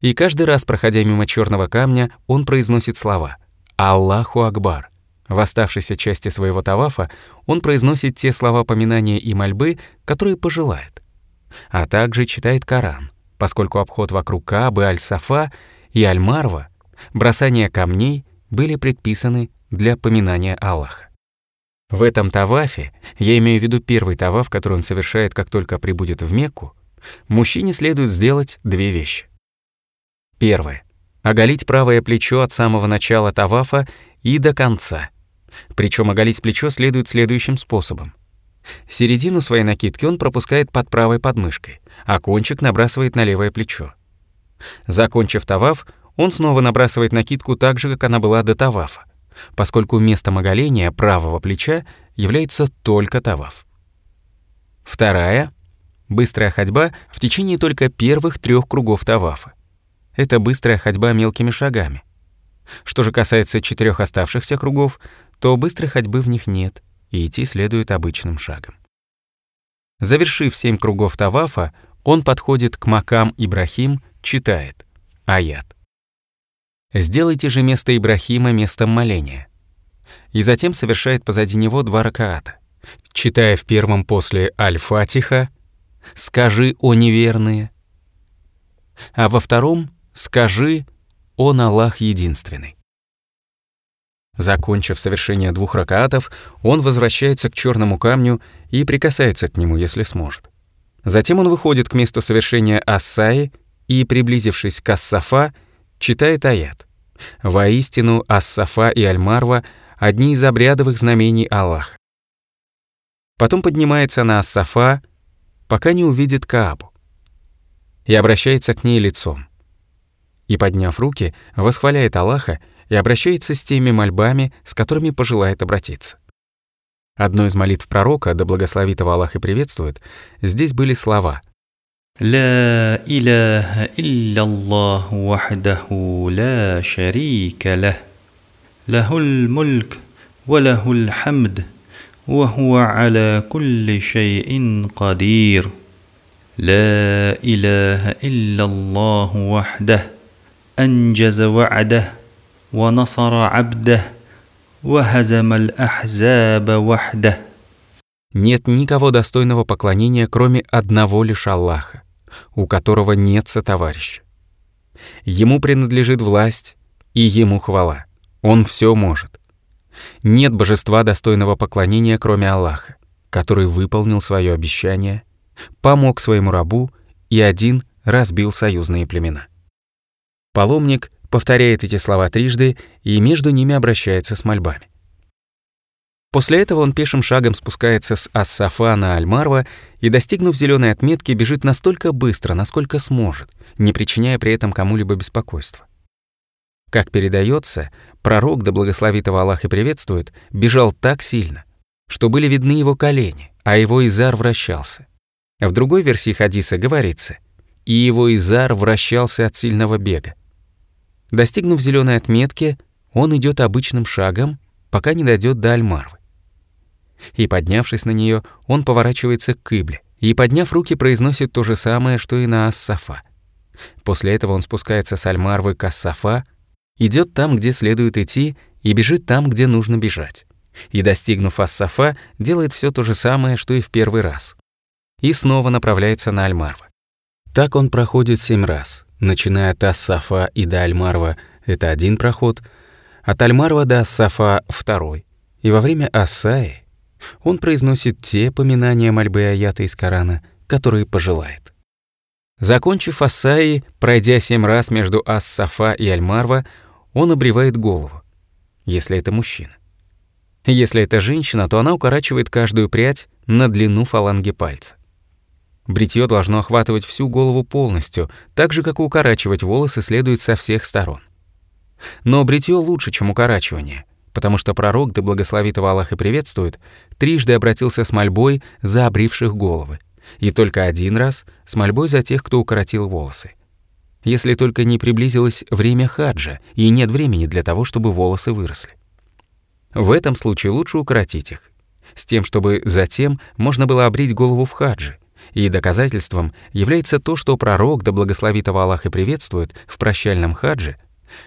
И каждый раз, проходя мимо черного камня, он произносит слова «Аллаху Акбар», в оставшейся части своего тавафа он произносит те слова поминания и мольбы, которые пожелает, а также читает Коран, поскольку обход вокруг Каабы, Аль-Сафа и Аль-Марва, бросание камней были предписаны для поминания Аллаха. В этом тавафе, я имею в виду первый таваф, который он совершает, как только прибудет в Мекку, мужчине следует сделать две вещи. Первое. Оголить правое плечо от самого начала тавафа и до конца, причем оголить плечо следует следующим способом. Середину своей накидки он пропускает под правой подмышкой, а кончик набрасывает на левое плечо. Закончив таваф, он снова набрасывает накидку так же, как она была до тавафа, поскольку местом оголения правого плеча является только таваф. Вторая — быстрая ходьба в течение только первых трех кругов тавафа. Это быстрая ходьба мелкими шагами. Что же касается четырех оставшихся кругов, то быстрой ходьбы в них нет, и идти следует обычным шагом. Завершив семь кругов Тавафа, он подходит к Макам Ибрахим, читает аят. «Сделайте же место Ибрахима местом моления». И затем совершает позади него два ракаата. Читая в первом после Аль-Фатиха «Скажи, о неверные», а во втором «Скажи, он Аллах единственный». Закончив совершение двух ракаатов, он возвращается к черному камню и прикасается к нему, если сможет. Затем он выходит к месту совершения Ассаи и, приблизившись к Ассафа, читает аят. «Воистину Ассафа и Альмарва — одни из обрядовых знамений Аллаха». Потом поднимается на Ассафа, пока не увидит Каабу, и обращается к ней лицом. И, подняв руки, восхваляет Аллаха и обращается с теми мольбами, с которыми пожелает обратиться. Одной из молитв пророка, да благословит его Аллах и приветствует, здесь были слова لا إله إلا الله وحده لا شريك له. له الملك وله الحمد وهو على كل شيء قدير. لا إله إلا الله وحده أنجز وعده ونصر عبده وهزم الأحزاب وحده. Нет никого достойного поклонения, кроме одного лишь Аллаха. у которого нет сотоварища. Ему принадлежит власть, и ему хвала. Он все может. Нет божества достойного поклонения, кроме Аллаха, который выполнил свое обещание, помог своему рабу и один разбил союзные племена. Паломник повторяет эти слова трижды и между ними обращается с мольбами. После этого он пешим шагом спускается с Ас-Сафа на Аль-Марва и, достигнув зеленой отметки, бежит настолько быстро, насколько сможет, не причиняя при этом кому-либо беспокойства. Как передается, пророк, да благословит его Аллах и приветствует, бежал так сильно, что были видны его колени, а его изар вращался. В другой версии хадиса говорится, и его изар вращался от сильного бега. Достигнув зеленой отметки, он идет обычным шагом, пока не дойдет до Аль-Марвы и, поднявшись на нее, он поворачивается к кыбле и, подняв руки, произносит то же самое, что и на Ас-Сафа. После этого он спускается с Альмарвы к Ас-Сафа, идет там, где следует идти, и бежит там, где нужно бежать. И, достигнув Ас-Сафа, делает все то же самое, что и в первый раз. И снова направляется на Альмарва. Так он проходит семь раз, начиная от Ас-Сафа и до Альмарва — это один проход, от Альмарва до Ас-Сафа — второй. И во время Асаи он произносит те поминания мольбы аята из Корана, которые пожелает. Закончив Асаи, пройдя семь раз между Ас-Сафа и Аль-Марва, он обревает голову, если это мужчина. Если это женщина, то она укорачивает каждую прядь на длину фаланги пальца. Бритье должно охватывать всю голову полностью, так же, как и укорачивать волосы следует со всех сторон. Но бритье лучше, чем укорачивание, потому что пророк, да благословит его Аллах и приветствует, трижды обратился с мольбой за обривших головы, и только один раз с мольбой за тех, кто укоротил волосы. Если только не приблизилось время хаджа, и нет времени для того, чтобы волосы выросли. В этом случае лучше укоротить их, с тем, чтобы затем можно было обрить голову в хаджи, и доказательством является то, что пророк, да благословит его Аллах и приветствует, в прощальном хадже,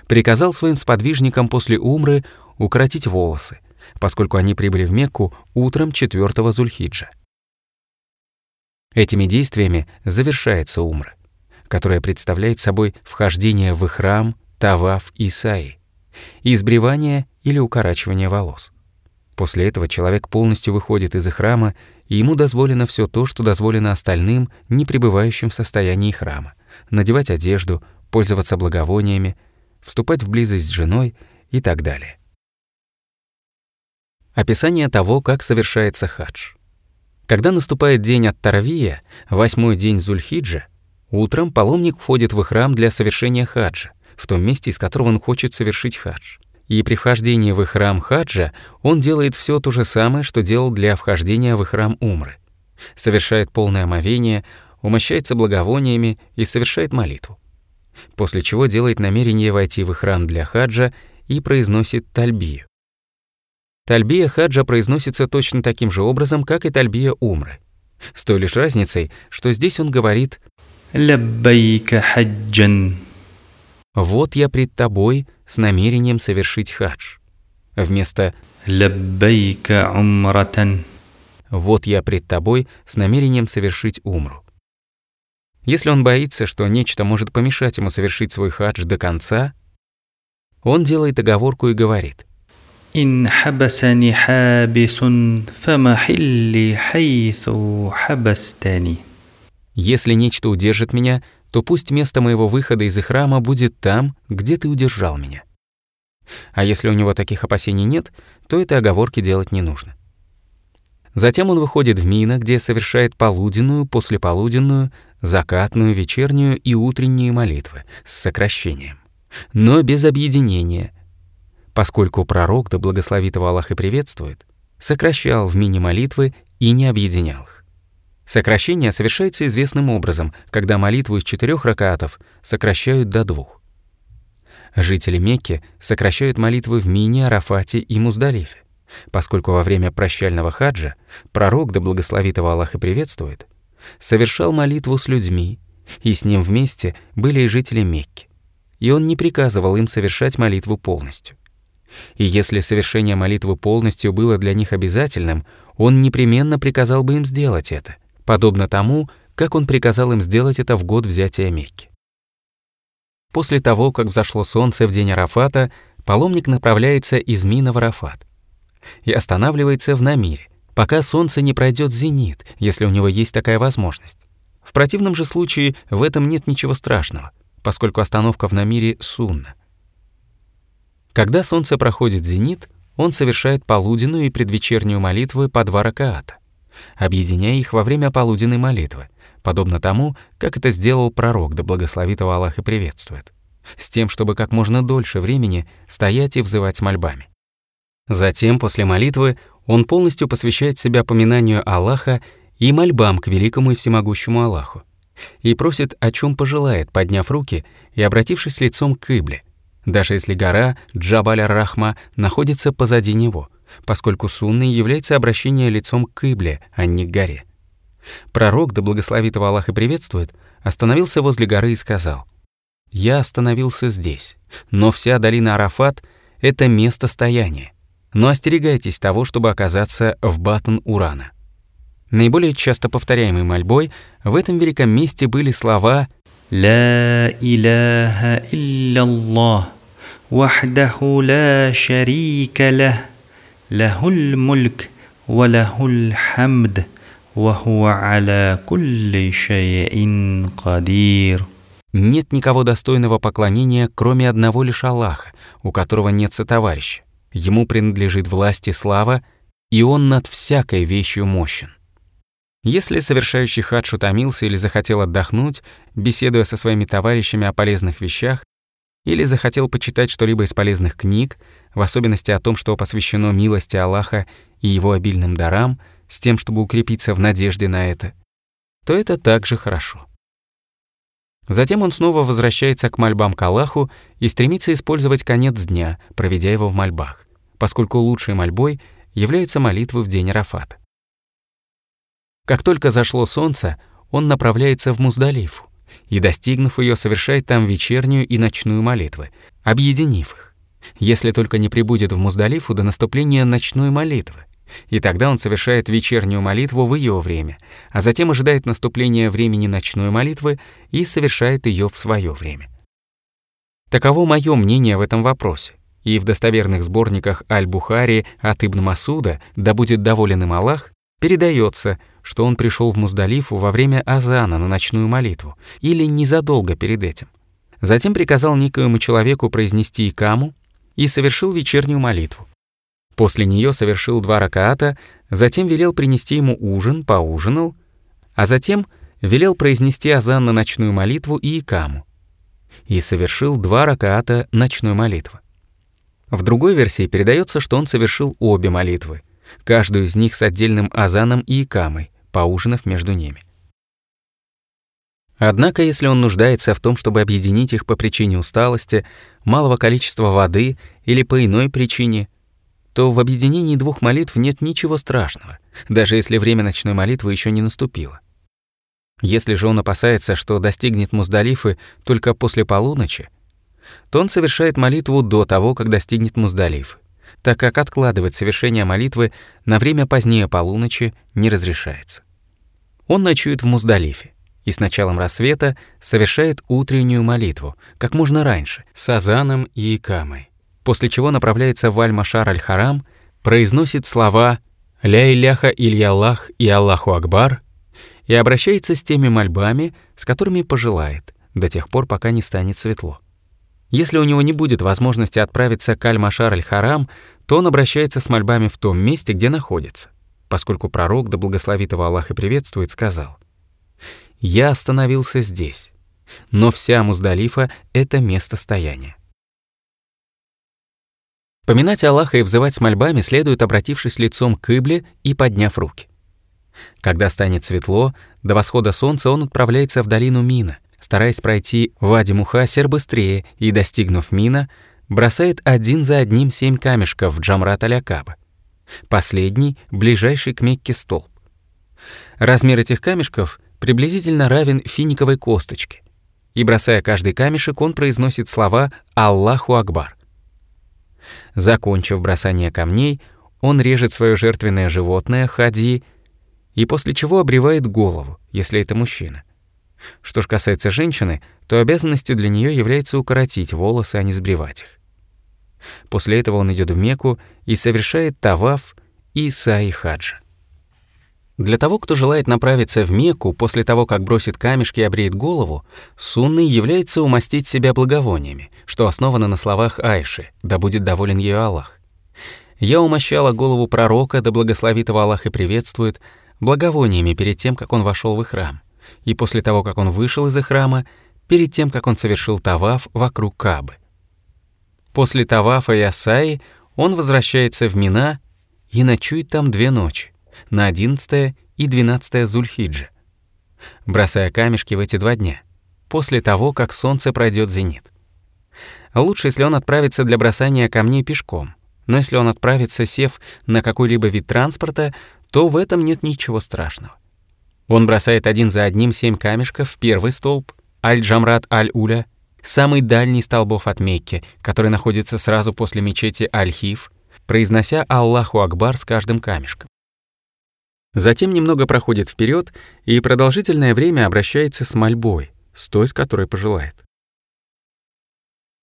приказал своим сподвижникам после умры укоротить волосы, поскольку они прибыли в Мекку утром 4 Зульхиджа. Этими действиями завершается умра, которая представляет собой вхождение в храм, таваф и саи, избревание или укорачивание волос. После этого человек полностью выходит из храма, и ему дозволено все то, что дозволено остальным, не пребывающим в состоянии храма, надевать одежду, пользоваться благовониями, вступать в близость с женой и так далее. Описание того, как совершается хадж. Когда наступает день от Тарвия, восьмой день Зульхиджа, утром паломник входит в храм для совершения хаджа, в том месте, из которого он хочет совершить хадж. И при вхождении в храм хаджа он делает все то же самое, что делал для вхождения в храм умры. Совершает полное омовение, умощается благовониями и совершает молитву. После чего делает намерение войти в храм для хаджа и произносит тальбию. Тальбия хаджа произносится точно таким же образом, как и тальбия умры. С той лишь разницей, что здесь он говорит «Ляббайка хаджан». «Вот я пред тобой с намерением совершить хадж». Вместо «Ляббайка умратан». «Вот я пред тобой с намерением совершить умру». Если он боится, что нечто может помешать ему совершить свой хадж до конца, он делает оговорку и говорит – إن حبسني حابس فمحلي حيث حبستني. Если нечто удержит меня, то пусть место моего выхода из храма будет там, где ты удержал меня. А если у него таких опасений нет, то этой оговорки делать не нужно. Затем он выходит в Мина, где совершает полуденную, послеполуденную, закатную, вечернюю и утренние молитвы с сокращением, но без объединения, поскольку пророк, да благословит его Аллах и приветствует, сокращал в мини-молитвы и не объединял их. Сокращение совершается известным образом, когда молитву из четырех ракатов сокращают до двух. Жители Мекки сокращают молитвы в Мини, Арафате и Муздалифе, поскольку во время прощального хаджа пророк, да благословит его Аллах и приветствует, совершал молитву с людьми, и с ним вместе были и жители Мекки, и он не приказывал им совершать молитву полностью. И если совершение молитвы полностью было для них обязательным, он непременно приказал бы им сделать это, подобно тому, как он приказал им сделать это в год взятия Мекки. После того, как взошло солнце в день Арафата, паломник направляется из Мина в Арафат и останавливается в Намире, пока солнце не пройдет зенит, если у него есть такая возможность. В противном же случае в этом нет ничего страшного, поскольку остановка в Намире сунна. Когда солнце проходит зенит, он совершает полуденную и предвечернюю молитвы по два ракаата, объединяя их во время полуденной молитвы, подобно тому, как это сделал пророк, да благословит его Аллах и приветствует, с тем, чтобы как можно дольше времени стоять и взывать с мольбами. Затем, после молитвы, он полностью посвящает себя поминанию Аллаха и мольбам к великому и всемогущему Аллаху, и просит, о чем пожелает, подняв руки и обратившись лицом к Ибле, даже если гора Джабаль-ар-Рахма находится позади него, поскольку сунной является обращение лицом к Ибле, а не к горе. Пророк, да благословит его Аллах и приветствует, остановился возле горы и сказал, «Я остановился здесь, но вся долина Арафат — это место стояния, но остерегайтесь того, чтобы оказаться в батон урана». Наиболее часто повторяемой мольбой в этом великом месте были слова «Ла «Ля иляха илляллах» وحده لا شريك له له الملك وله الحمد وهو على كل شيء قدير Нет никого достойного поклонения, кроме одного лишь Аллаха, у которого нет сотоварища. Ему принадлежит власть и слава, и он над всякой вещью мощен. Если совершающий хадж утомился или захотел отдохнуть, беседуя со своими товарищами о полезных вещах, или захотел почитать что-либо из полезных книг, в особенности о том, что посвящено милости Аллаха и его обильным дарам, с тем, чтобы укрепиться в надежде на это, то это также хорошо. Затем он снова возвращается к мольбам к Аллаху и стремится использовать конец дня, проведя его в мольбах, поскольку лучшей мольбой являются молитвы в день Арафата. Как только зашло солнце, он направляется в Муздалифу и, достигнув ее, совершает там вечернюю и ночную молитвы, объединив их. Если только не прибудет в Муздалифу до наступления ночной молитвы, и тогда он совершает вечернюю молитву в ее время, а затем ожидает наступления времени ночной молитвы и совершает ее в свое время. Таково мое мнение в этом вопросе. И в достоверных сборниках Аль-Бухари от Ибн Масуда, да будет доволен им Аллах, передается, что он пришел в Муздалифу во время азана на ночную молитву или незадолго перед этим. Затем приказал некоему человеку произнести икаму и совершил вечернюю молитву. После нее совершил два ракаата, затем велел принести ему ужин, поужинал, а затем велел произнести азан на ночную молитву и икаму. И совершил два ракаата ночной молитвы. В другой версии передается, что он совершил обе молитвы, каждую из них с отдельным азаном и икамой, поужинав между ними. Однако, если он нуждается в том, чтобы объединить их по причине усталости, малого количества воды или по иной причине, то в объединении двух молитв нет ничего страшного, даже если время ночной молитвы еще не наступило. Если же он опасается, что достигнет Муздалифы только после полуночи, то он совершает молитву до того, как достигнет Муздалифы, так как откладывать совершение молитвы на время позднее полуночи не разрешается. Он ночует в Муздалифе и с началом рассвета совершает утреннюю молитву, как можно раньше, с азаном и икамой после чего направляется в Аль-Машар Аль-Харам, произносит слова «Ля Иляха Ильяллах и Аллаху Акбар» и обращается с теми мольбами, с которыми пожелает, до тех пор, пока не станет светло. Если у него не будет возможности отправиться к Аль-Машар Аль-Харам, то он обращается с мольбами в том месте, где находится, поскольку пророк, да благословит его Аллах и приветствует, сказал «Я остановился здесь, но вся Муздалифа — это место стояния. Поминать Аллаха и взывать с мольбами следует, обратившись лицом к Ибле и подняв руки. Когда станет светло, до восхода солнца он отправляется в долину Мина, стараясь пройти Вади Мухасер быстрее и, достигнув Мина, бросает один за одним семь камешков в Джамрат Алякаба. Последний — ближайший к Мекке столб. Размер этих камешков приблизительно равен финиковой косточке. И бросая каждый камешек, он произносит слова «Аллаху Акбар». Закончив бросание камней, он режет свое жертвенное животное хади и после чего обревает голову, если это мужчина. Что ж касается женщины, то обязанностью для нее является укоротить волосы, а не сбривать их. После этого он идет в Мекку и совершает таваф и саи хаджа. Для того, кто желает направиться в Мекку после того, как бросит камешки и обреет голову, сунной является умастить себя благовониями, что основано на словах Айши «Да будет доволен ее Аллах». «Я умощала голову пророка, да благословит его Аллах и приветствует, благовониями перед тем, как он вошел в храм, и после того, как он вышел из храма, перед тем, как он совершил таваф вокруг Кабы. После тавафа и асаи он возвращается в Мина и ночует там две ночи на 11 и 12 Зульхиджа, бросая камешки в эти два дня, после того, как солнце пройдет зенит. Лучше, если он отправится для бросания камней пешком, но если он отправится, сев на какой-либо вид транспорта, то в этом нет ничего страшного. Он бросает один за одним семь камешков в первый столб, Аль-Джамрат Аль-Уля, самый дальний столбов от Мекки, который находится сразу после мечети Аль-Хиф, произнося Аллаху Акбар с каждым камешком. Затем немного проходит вперед и продолжительное время обращается с мольбой, с той, с которой пожелает.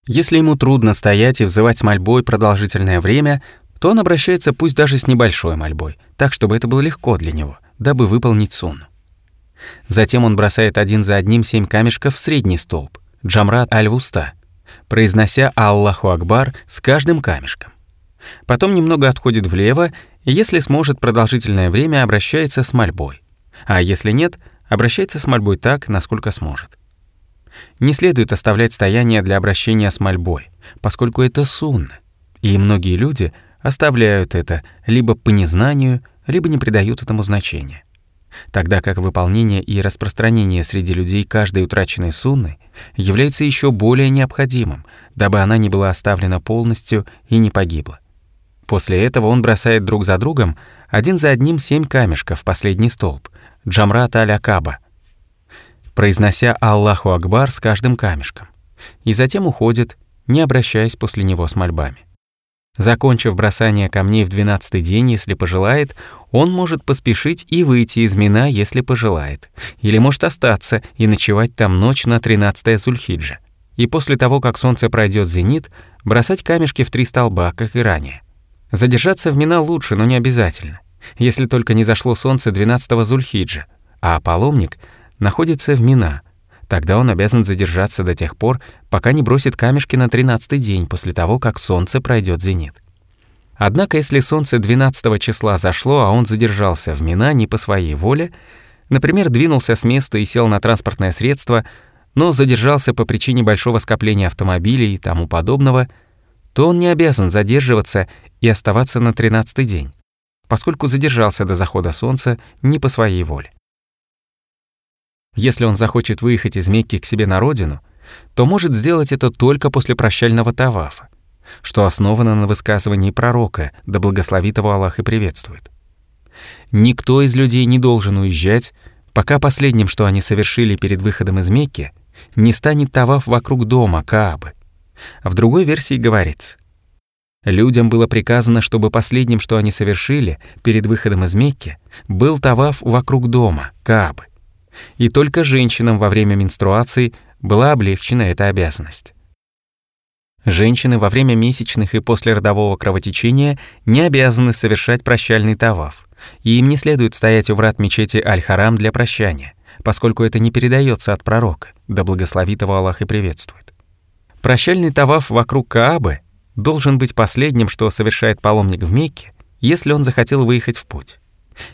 Если ему трудно стоять и взывать мольбой продолжительное время, то он обращается пусть даже с небольшой мольбой, так, чтобы это было легко для него, дабы выполнить сунну. Затем он бросает один за одним семь камешков в средний столб, Джамрат аль-Вуста, произнося Аллаху Акбар с каждым камешком. Потом немного отходит влево если сможет продолжительное время, обращается с мольбой. А если нет, обращается с мольбой так, насколько сможет. Не следует оставлять стояние для обращения с мольбой, поскольку это сунна, и многие люди оставляют это либо по незнанию, либо не придают этому значения. Тогда как выполнение и распространение среди людей каждой утраченной сунны является еще более необходимым, дабы она не была оставлена полностью и не погибла. После этого он бросает друг за другом один за одним семь камешков в последний столб, Джамрат аль-Акаба, произнося Аллаху Акбар с каждым камешком, и затем уходит, не обращаясь после него с мольбами. Закончив бросание камней в двенадцатый день, если пожелает, он может поспешить и выйти из Мина, если пожелает, или может остаться и ночевать там ночь на 13 Зульхиджа. И после того, как солнце пройдет зенит, бросать камешки в три столба, как и ранее. Задержаться в Мина лучше, но не обязательно, если только не зашло солнце 12-го Зульхиджа, а паломник находится в Мина. Тогда он обязан задержаться до тех пор, пока не бросит камешки на 13-й день после того, как солнце пройдет зенит. Однако, если солнце 12 числа зашло, а он задержался в Мина не по своей воле, например, двинулся с места и сел на транспортное средство, но задержался по причине большого скопления автомобилей и тому подобного, то он не обязан задерживаться и оставаться на тринадцатый день, поскольку задержался до захода солнца не по своей воле. Если он захочет выехать из Мекки к себе на родину, то может сделать это только после прощального тавафа, что основано на высказывании пророка, да благословит его Аллах и приветствует. Никто из людей не должен уезжать, пока последним, что они совершили перед выходом из Мекки, не станет таваф вокруг дома Каабы. В другой версии говорится, Людям было приказано, чтобы последним, что они совершили перед выходом из Мекки, был таваф вокруг дома, Каабы. И только женщинам во время менструации была облегчена эта обязанность. Женщины во время месячных и после родового кровотечения не обязаны совершать прощальный таваф, и им не следует стоять у врат мечети Аль-Харам для прощания, поскольку это не передается от пророка, да благословит его Аллах и приветствует. Прощальный таваф вокруг Каабы должен быть последним, что совершает паломник в Мекке, если он захотел выехать в путь.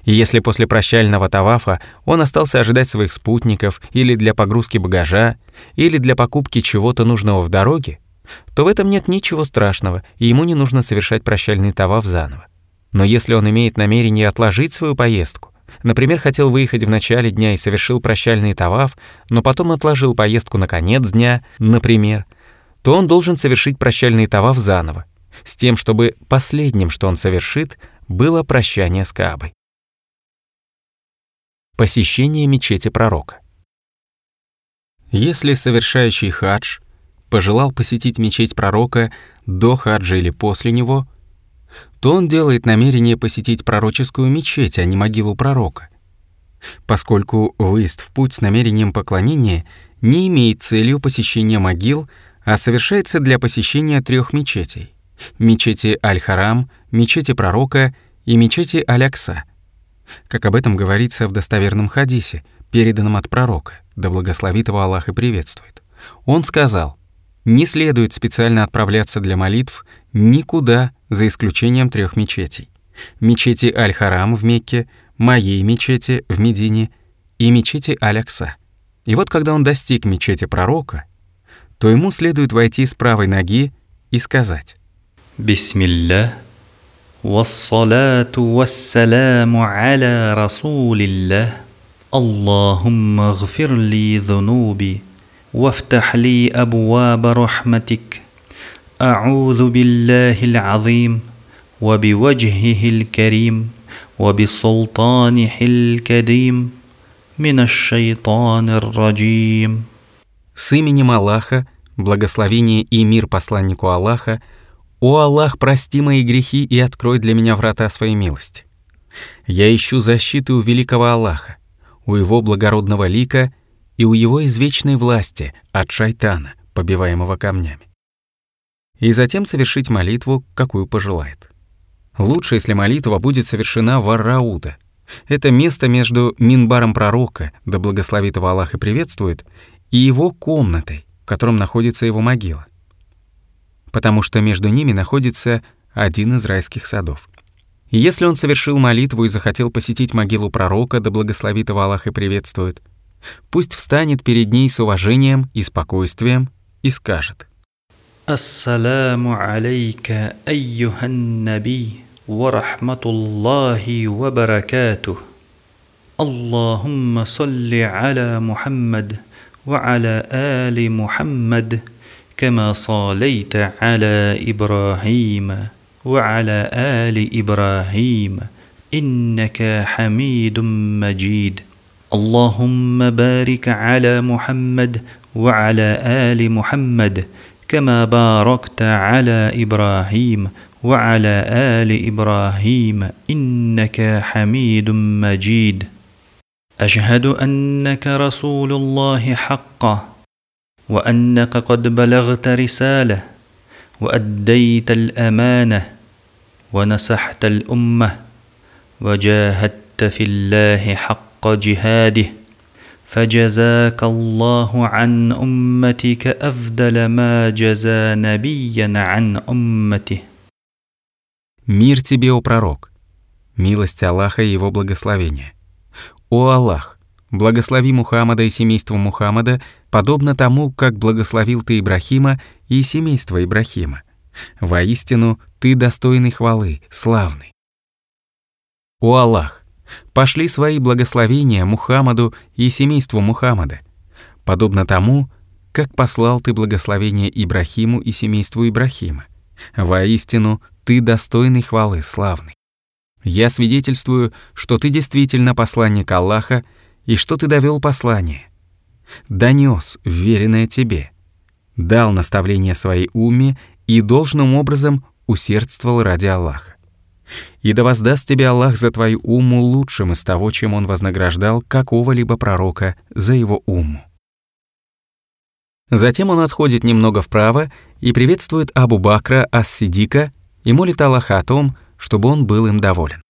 И если после прощального тавафа он остался ожидать своих спутников или для погрузки багажа, или для покупки чего-то нужного в дороге, то в этом нет ничего страшного, и ему не нужно совершать прощальный таваф заново. Но если он имеет намерение отложить свою поездку, например, хотел выехать в начале дня и совершил прощальный таваф, но потом отложил поездку на конец дня, например, то он должен совершить прощальный таваф заново, с тем, чтобы последним, что он совершит, было прощание с Каабой. Посещение мечети пророка. Если совершающий хадж пожелал посетить мечеть пророка до хаджа или после него, то он делает намерение посетить пророческую мечеть, а не могилу пророка, поскольку выезд в путь с намерением поклонения не имеет целью посещения могил, а совершается для посещения трех мечетей — мечети Аль-Харам, мечети Пророка и мечети Аль-Акса, как об этом говорится в достоверном хадисе, переданном от Пророка, да благословит его Аллах и приветствует. Он сказал, «Не следует специально отправляться для молитв никуда, за исключением трех мечетей. Мечети Аль-Харам в Мекке, моей мечети в Медине и мечети Аль-Акса. И вот когда он достиг мечети пророка, то ему следует войти с правой ноги и сказать «Бисмилля, вассалату вассаляму аля расулилля, Аллахумма гфир ли ذنوبي وافتح لي أبواب رحمتك أعوذ بالله العظيم وبوجهه الكريم وبسلطانه الكريم من الشيطان الرجيم С именем Аллаха, благословение и мир посланнику Аллаха, «О Аллах, прости мои грехи и открой для меня врата своей милости. Я ищу защиты у великого Аллаха, у его благородного лика и у его извечной власти от шайтана, побиваемого камнями. И затем совершить молитву, какую пожелает. Лучше, если молитва будет совершена в Ар-Рауда. Это место между Минбаром пророка, да благословит его Аллах и приветствует, и его комнатой, в котором находится его могила потому что между ними находится один из райских садов. Если он совершил молитву и захотел посетить могилу пророка, да благословит его Аллах и приветствует, пусть встанет перед ней с уважением и спокойствием и скажет. «Ассаламу алейка, айюхан наби, ва рахматуллахи ва баракатух. Аллахумма салли аля Мухаммад ва аля али Мухаммад. كما صليت على إبراهيم وعلى آل إبراهيم إنك حميد مجيد. اللهم بارك على محمد وعلى آل محمد كما باركت على إبراهيم وعلى آل إبراهيم إنك حميد مجيد. أشهد أنك رسول الله حقا. وأنك قد بلغت رسالة وأديت الأمانة ونصحت الأمة وجاهدت في الله حق جهاده فجزاك الله عن أمتك أفضل ما جزى نبيا عن أمته Мир тебе, о пророк! Милость Аллаха и его благословение. О Аллах! Благослови Мухаммада и семейство Мухаммада, подобно тому, как благословил ты Ибрахима и семейство Ибрахима. Воистину, ты достойный хвалы, славный. О Аллах! Пошли свои благословения Мухаммаду и семейству Мухаммада, подобно тому, как послал ты благословение Ибрахиму и семейству Ибрахима. Воистину, ты достойный хвалы, славный. Я свидетельствую, что ты действительно посланник Аллаха и что ты довел послание. Донес веренное тебе, дал наставление своей уме и должным образом усердствовал ради Аллаха. И да воздаст тебе Аллах за твою уму лучшим из того, чем он вознаграждал какого-либо пророка за его уму. Затем он отходит немного вправо и приветствует Абу Бакра Ас-Сидика и молит Аллаха о том, чтобы он был им доволен.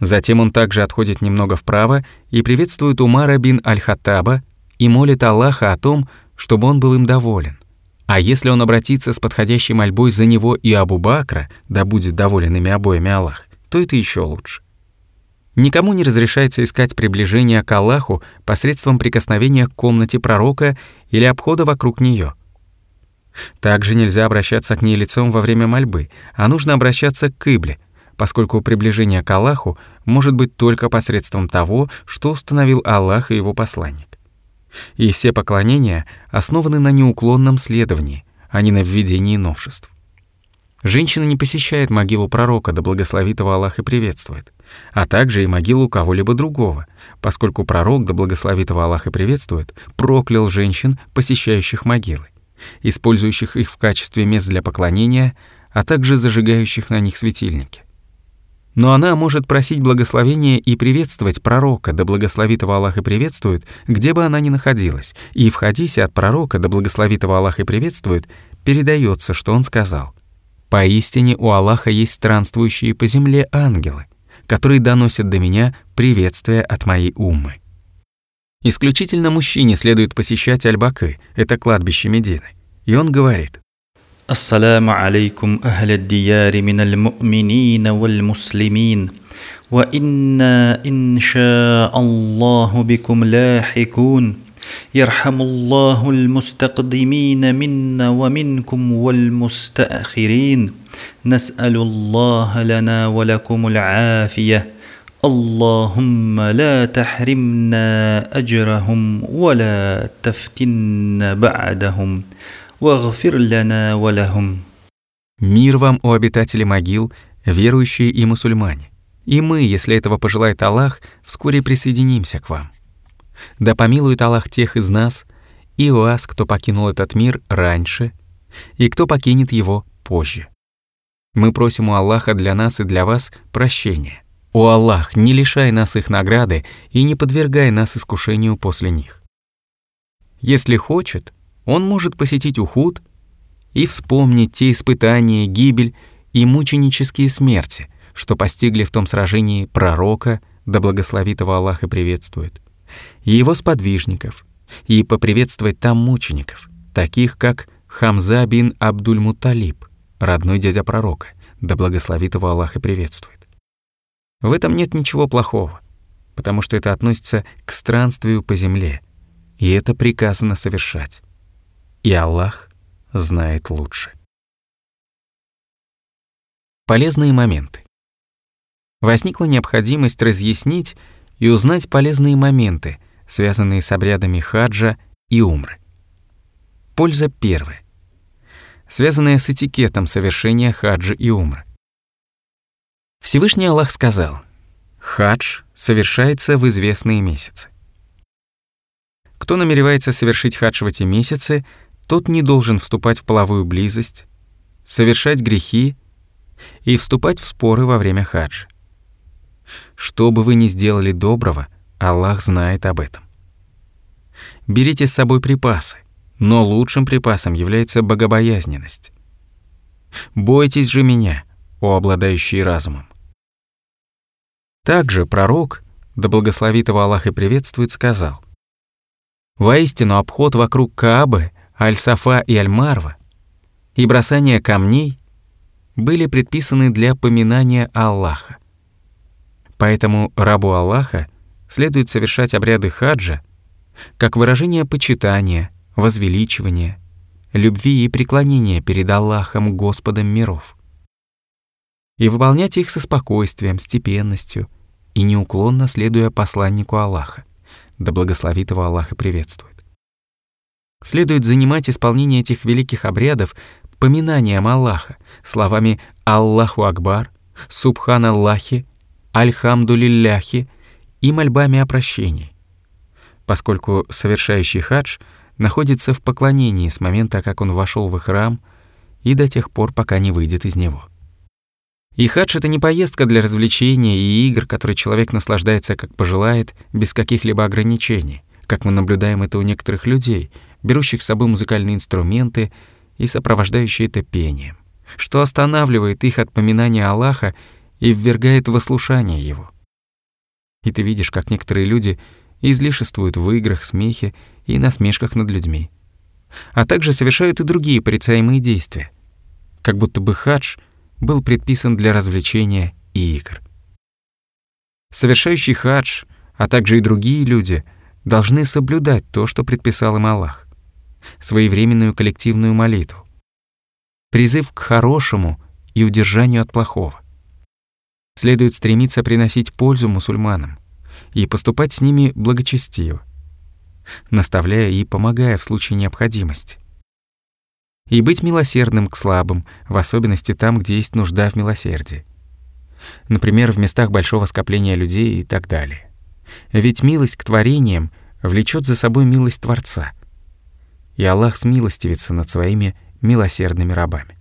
Затем он также отходит немного вправо и приветствует Умара бин Аль-Хаттаба и молит Аллаха о том, чтобы он был им доволен. А если он обратится с подходящей мольбой за него и Абу Бакра, да будет доволен ими обоими Аллах, то это еще лучше. Никому не разрешается искать приближение к Аллаху посредством прикосновения к комнате пророка или обхода вокруг нее. Также нельзя обращаться к ней лицом во время мольбы, а нужно обращаться к кыбле, поскольку приближение к Аллаху может быть только посредством того, что установил Аллах и его посланник. И все поклонения основаны на неуклонном следовании, а не на введении новшеств. Женщина не посещает могилу пророка, да благословит его Аллах и приветствует, а также и могилу кого-либо другого, поскольку пророк, да благословит его Аллах и приветствует, проклял женщин, посещающих могилы использующих их в качестве мест для поклонения, а также зажигающих на них светильники. Но она может просить благословения и приветствовать пророка, да благословит его Аллах и приветствует, где бы она ни находилась. И в хадисе от пророка, да благословит его Аллах и приветствует, передается, что он сказал. «Поистине у Аллаха есть странствующие по земле ангелы, которые доносят до меня приветствие от моей уммы». Исключительно мужчине следует посещать Аль-Бакы, это кладбище Медины. И он говорит, السلام عليكم أهل الديار من المؤمنين والمسلمين. وإنا إن شاء الله بكم لاحقون. يرحم الله المستقدمين منا ومنكم والمستأخرين. نسأل الله لنا ولكم العافية. اللهم لا تحرمنا أجرهم ولا تفتن بعدهم. Мир вам, о обитатели могил, верующие и мусульмане. И мы, если этого пожелает Аллах, вскоре присоединимся к вам. Да помилует Аллах тех из нас и вас, кто покинул этот мир раньше, и кто покинет его позже. Мы просим у Аллаха для нас и для вас прощения. О Аллах, не лишай нас их награды и не подвергай нас искушению после них. Если хочет, он может посетить Ухуд и вспомнить те испытания, гибель и мученические смерти, что постигли в том сражении пророка, да благословит его Аллах и приветствует, и его сподвижников, и поприветствовать там мучеников, таких как Хамза бин Абдуль-Муталиб, родной дядя пророка, да благословит его Аллах и приветствует. В этом нет ничего плохого, потому что это относится к странствию по земле, и это приказано совершать и Аллах знает лучше. Полезные моменты. Возникла необходимость разъяснить и узнать полезные моменты, связанные с обрядами хаджа и умры. Польза первая. Связанная с этикетом совершения хаджа и умры. Всевышний Аллах сказал, «Хадж совершается в известные месяцы». Кто намеревается совершить хадж в эти месяцы, тот не должен вступать в половую близость, совершать грехи и вступать в споры во время хаджа. Что бы вы ни сделали доброго, Аллах знает об этом. Берите с собой припасы, но лучшим припасом является богобоязненность. Бойтесь же меня, о обладающие разумом. Также пророк, да благословит его Аллах и приветствует, сказал, «Воистину обход вокруг Каабы Аль-Сафа и Аль-Марва и бросание камней были предписаны для поминания Аллаха. Поэтому рабу Аллаха следует совершать обряды хаджа как выражение почитания, возвеличивания, любви и преклонения перед Аллахом, Господом миров. И выполнять их со спокойствием, степенностью и неуклонно следуя посланнику Аллаха, да благословит его Аллах и приветствует. Следует занимать исполнение этих великих обрядов поминанием Аллаха, словами «Аллаху Акбар», «Субхан Аллахи», «Альхамдулилляхи» и мольбами о прощении, поскольку совершающий хадж находится в поклонении с момента, как он вошел в храм, и до тех пор, пока не выйдет из него. И хадж — это не поездка для развлечения и игр, которые человек наслаждается как пожелает, без каких-либо ограничений, как мы наблюдаем это у некоторых людей — берущих с собой музыкальные инструменты и сопровождающие это пением, что останавливает их от поминания Аллаха и ввергает в ослушание Его. И ты видишь, как некоторые люди излишествуют в играх, смехе и насмешках над людьми, а также совершают и другие порицаемые действия, как будто бы хадж был предписан для развлечения и игр. Совершающий хадж, а также и другие люди должны соблюдать то, что предписал им Аллах своевременную коллективную молитву. Призыв к хорошему и удержанию от плохого. Следует стремиться приносить пользу мусульманам и поступать с ними благочестиво, наставляя и помогая в случае необходимости. И быть милосердным к слабым, в особенности там, где есть нужда в милосердии. Например, в местах большого скопления людей и так далее. Ведь милость к творениям влечет за собой милость Творца — и Аллах смилостивится над своими милосердными рабами.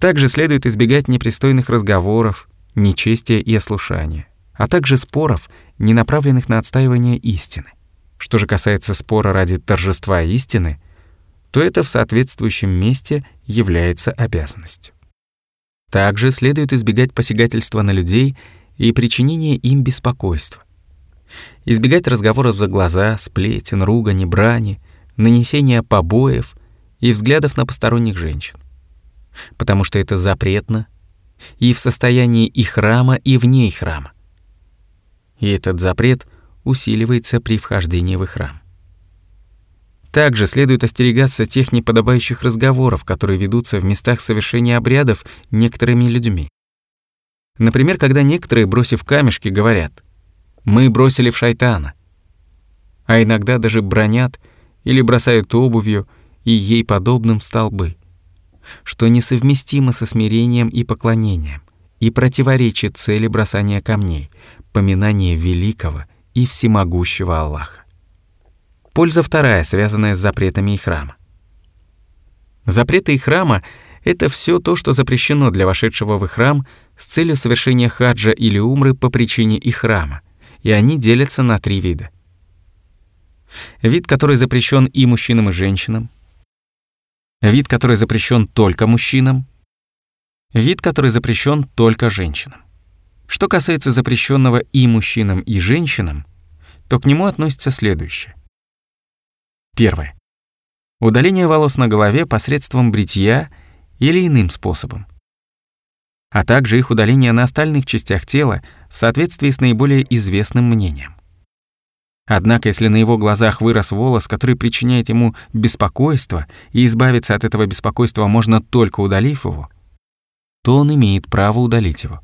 Также следует избегать непристойных разговоров, нечестия и ослушания, а также споров, не направленных на отстаивание истины. Что же касается спора ради торжества истины, то это в соответствующем месте является обязанностью. Также следует избегать посягательства на людей и причинения им беспокойства. Избегать разговоров за глаза, сплетен, ругани, брани, нанесения побоев и взглядов на посторонних женщин. Потому что это запретно и в состоянии и храма, и вне храма. И этот запрет усиливается при вхождении в храм. Также следует остерегаться тех неподобающих разговоров, которые ведутся в местах совершения обрядов некоторыми людьми. Например, когда некоторые, бросив камешки, говорят «Мы бросили в шайтана», а иногда даже бронят или бросают обувью и ей подобным столбы, что несовместимо со смирением и поклонением и противоречит цели бросания камней, поминания великого и всемогущего Аллаха. Польза вторая, связанная с запретами и храма. Запреты и храма — это все то, что запрещено для вошедшего в храм с целью совершения хаджа или умры по причине и храма, и они делятся на три вида. Вид, который запрещен и мужчинам, и женщинам. Вид, который запрещен только мужчинам. Вид, который запрещен только женщинам. Что касается запрещенного и мужчинам, и женщинам, то к нему относится следующее. Первое. Удаление волос на голове посредством бритья или иным способом. А также их удаление на остальных частях тела в соответствии с наиболее известным мнением. Однако, если на его глазах вырос волос, который причиняет ему беспокойство, и избавиться от этого беспокойства можно только удалив его, то он имеет право удалить его.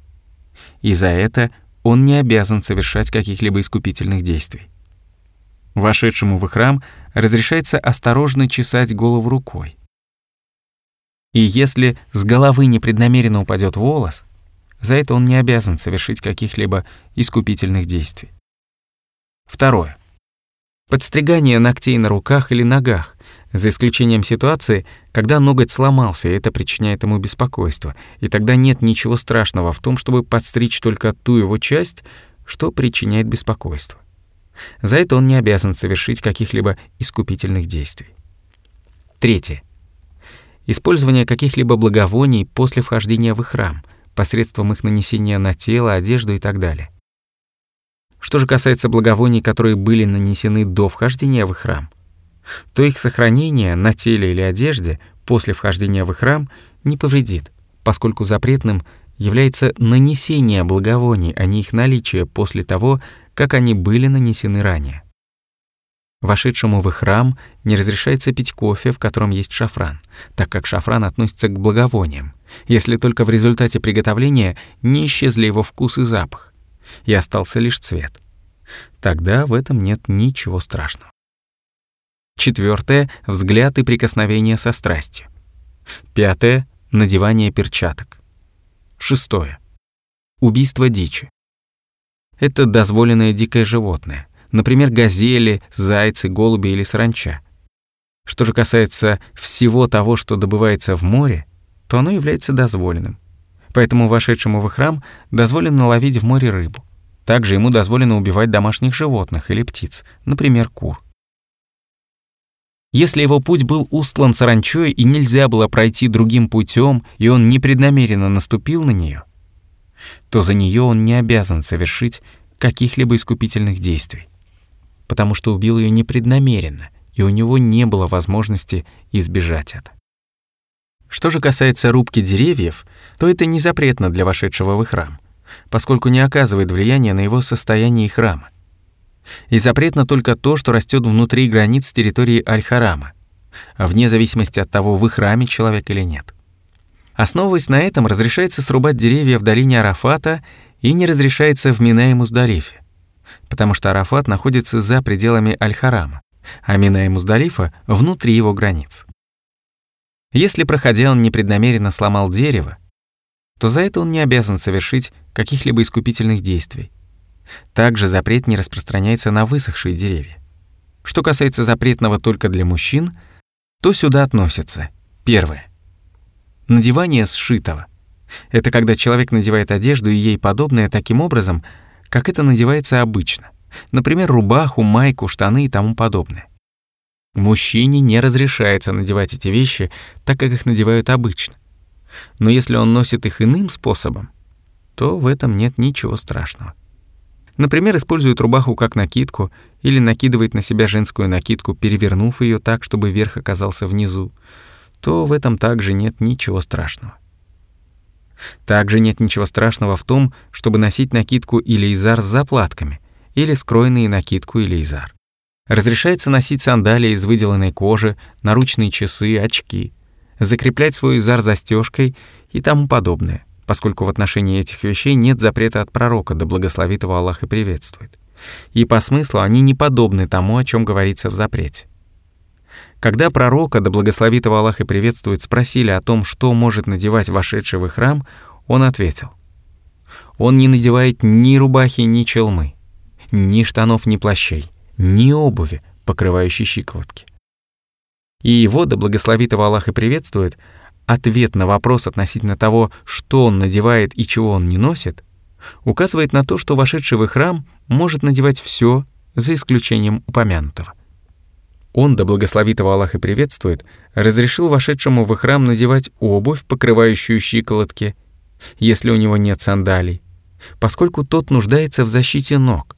И за это он не обязан совершать каких-либо искупительных действий. Вошедшему в храм разрешается осторожно чесать голову рукой. И если с головы непреднамеренно упадет волос, за это он не обязан совершить каких-либо искупительных действий. Второе. Подстригание ногтей на руках или ногах, за исключением ситуации, когда ноготь сломался, и это причиняет ему беспокойство, и тогда нет ничего страшного в том, чтобы подстричь только ту его часть, что причиняет беспокойство. За это он не обязан совершить каких-либо искупительных действий. Третье. Использование каких-либо благовоний после вхождения в храм, посредством их нанесения на тело, одежду и так далее. Что же касается благовоний, которые были нанесены до вхождения в храм, то их сохранение на теле или одежде после вхождения в храм не повредит, поскольку запретным является нанесение благовоний, а не их наличие после того, как они были нанесены ранее. Вошедшему в храм не разрешается пить кофе, в котором есть шафран, так как шафран относится к благовониям, если только в результате приготовления не исчезли его вкус и запах, и остался лишь цвет. Тогда в этом нет ничего страшного. Четвертое — взгляд и прикосновение со страстью. Пятое — надевание перчаток. Шестое — убийство дичи это дозволенное дикое животное, например, газели, зайцы, голуби или саранча. Что же касается всего того, что добывается в море, то оно является дозволенным. Поэтому вошедшему в храм дозволено ловить в море рыбу. Также ему дозволено убивать домашних животных или птиц, например, кур. Если его путь был устлан саранчой и нельзя было пройти другим путем, и он непреднамеренно наступил на нее, то за нее он не обязан совершить каких-либо искупительных действий, потому что убил ее непреднамеренно, и у него не было возможности избежать это. Что же касается рубки деревьев, то это не запретно для вошедшего в храм, поскольку не оказывает влияния на его состояние и храма. И запретно только то, что растет внутри границ территории Аль-Харама, вне зависимости от того, в храме человек или нет. Основываясь на этом, разрешается срубать деревья в долине Арафата и не разрешается в Мина и Муздалифе, потому что Арафат находится за пределами Аль-Харама, а Мина и Муздалифа — внутри его границ. Если, проходя, он непреднамеренно сломал дерево, то за это он не обязан совершить каких-либо искупительных действий. Также запрет не распространяется на высохшие деревья. Что касается запретного только для мужчин, то сюда относятся первое надевание сшитого, Это когда человек надевает одежду и ей подобное таким образом, как это надевается обычно. Например, рубаху, майку, штаны и тому подобное. Мужчине не разрешается надевать эти вещи, так как их надевают обычно. Но если он носит их иным способом, то в этом нет ничего страшного. Например, использует рубаху как накидку или накидывает на себя женскую накидку, перевернув ее так, чтобы верх оказался внизу, то в этом также нет ничего страшного. Также нет ничего страшного в том, чтобы носить накидку или изар с заплатками, или скроенные накидку или изар. Разрешается носить сандалии из выделанной кожи, наручные часы, очки, закреплять свой изар застежкой и тому подобное, поскольку в отношении этих вещей нет запрета от пророка, да благословит его Аллах и приветствует. И по смыслу они не подобны тому, о чем говорится в запрете. Когда пророка, да благословит его Аллах и приветствует, спросили о том, что может надевать вошедший в храм, он ответил. Он не надевает ни рубахи, ни челмы, ни штанов, ни плащей, ни обуви, покрывающей щиколотки. И его, да благословит его Аллах и приветствует, ответ на вопрос относительно того, что он надевает и чего он не носит, указывает на то, что вошедший в храм может надевать все, за исключением упомянутого. Он, да благословит его Аллах и приветствует, разрешил вошедшему в храм надевать обувь, покрывающую щиколотки, если у него нет сандалий, поскольку тот нуждается в защите ног,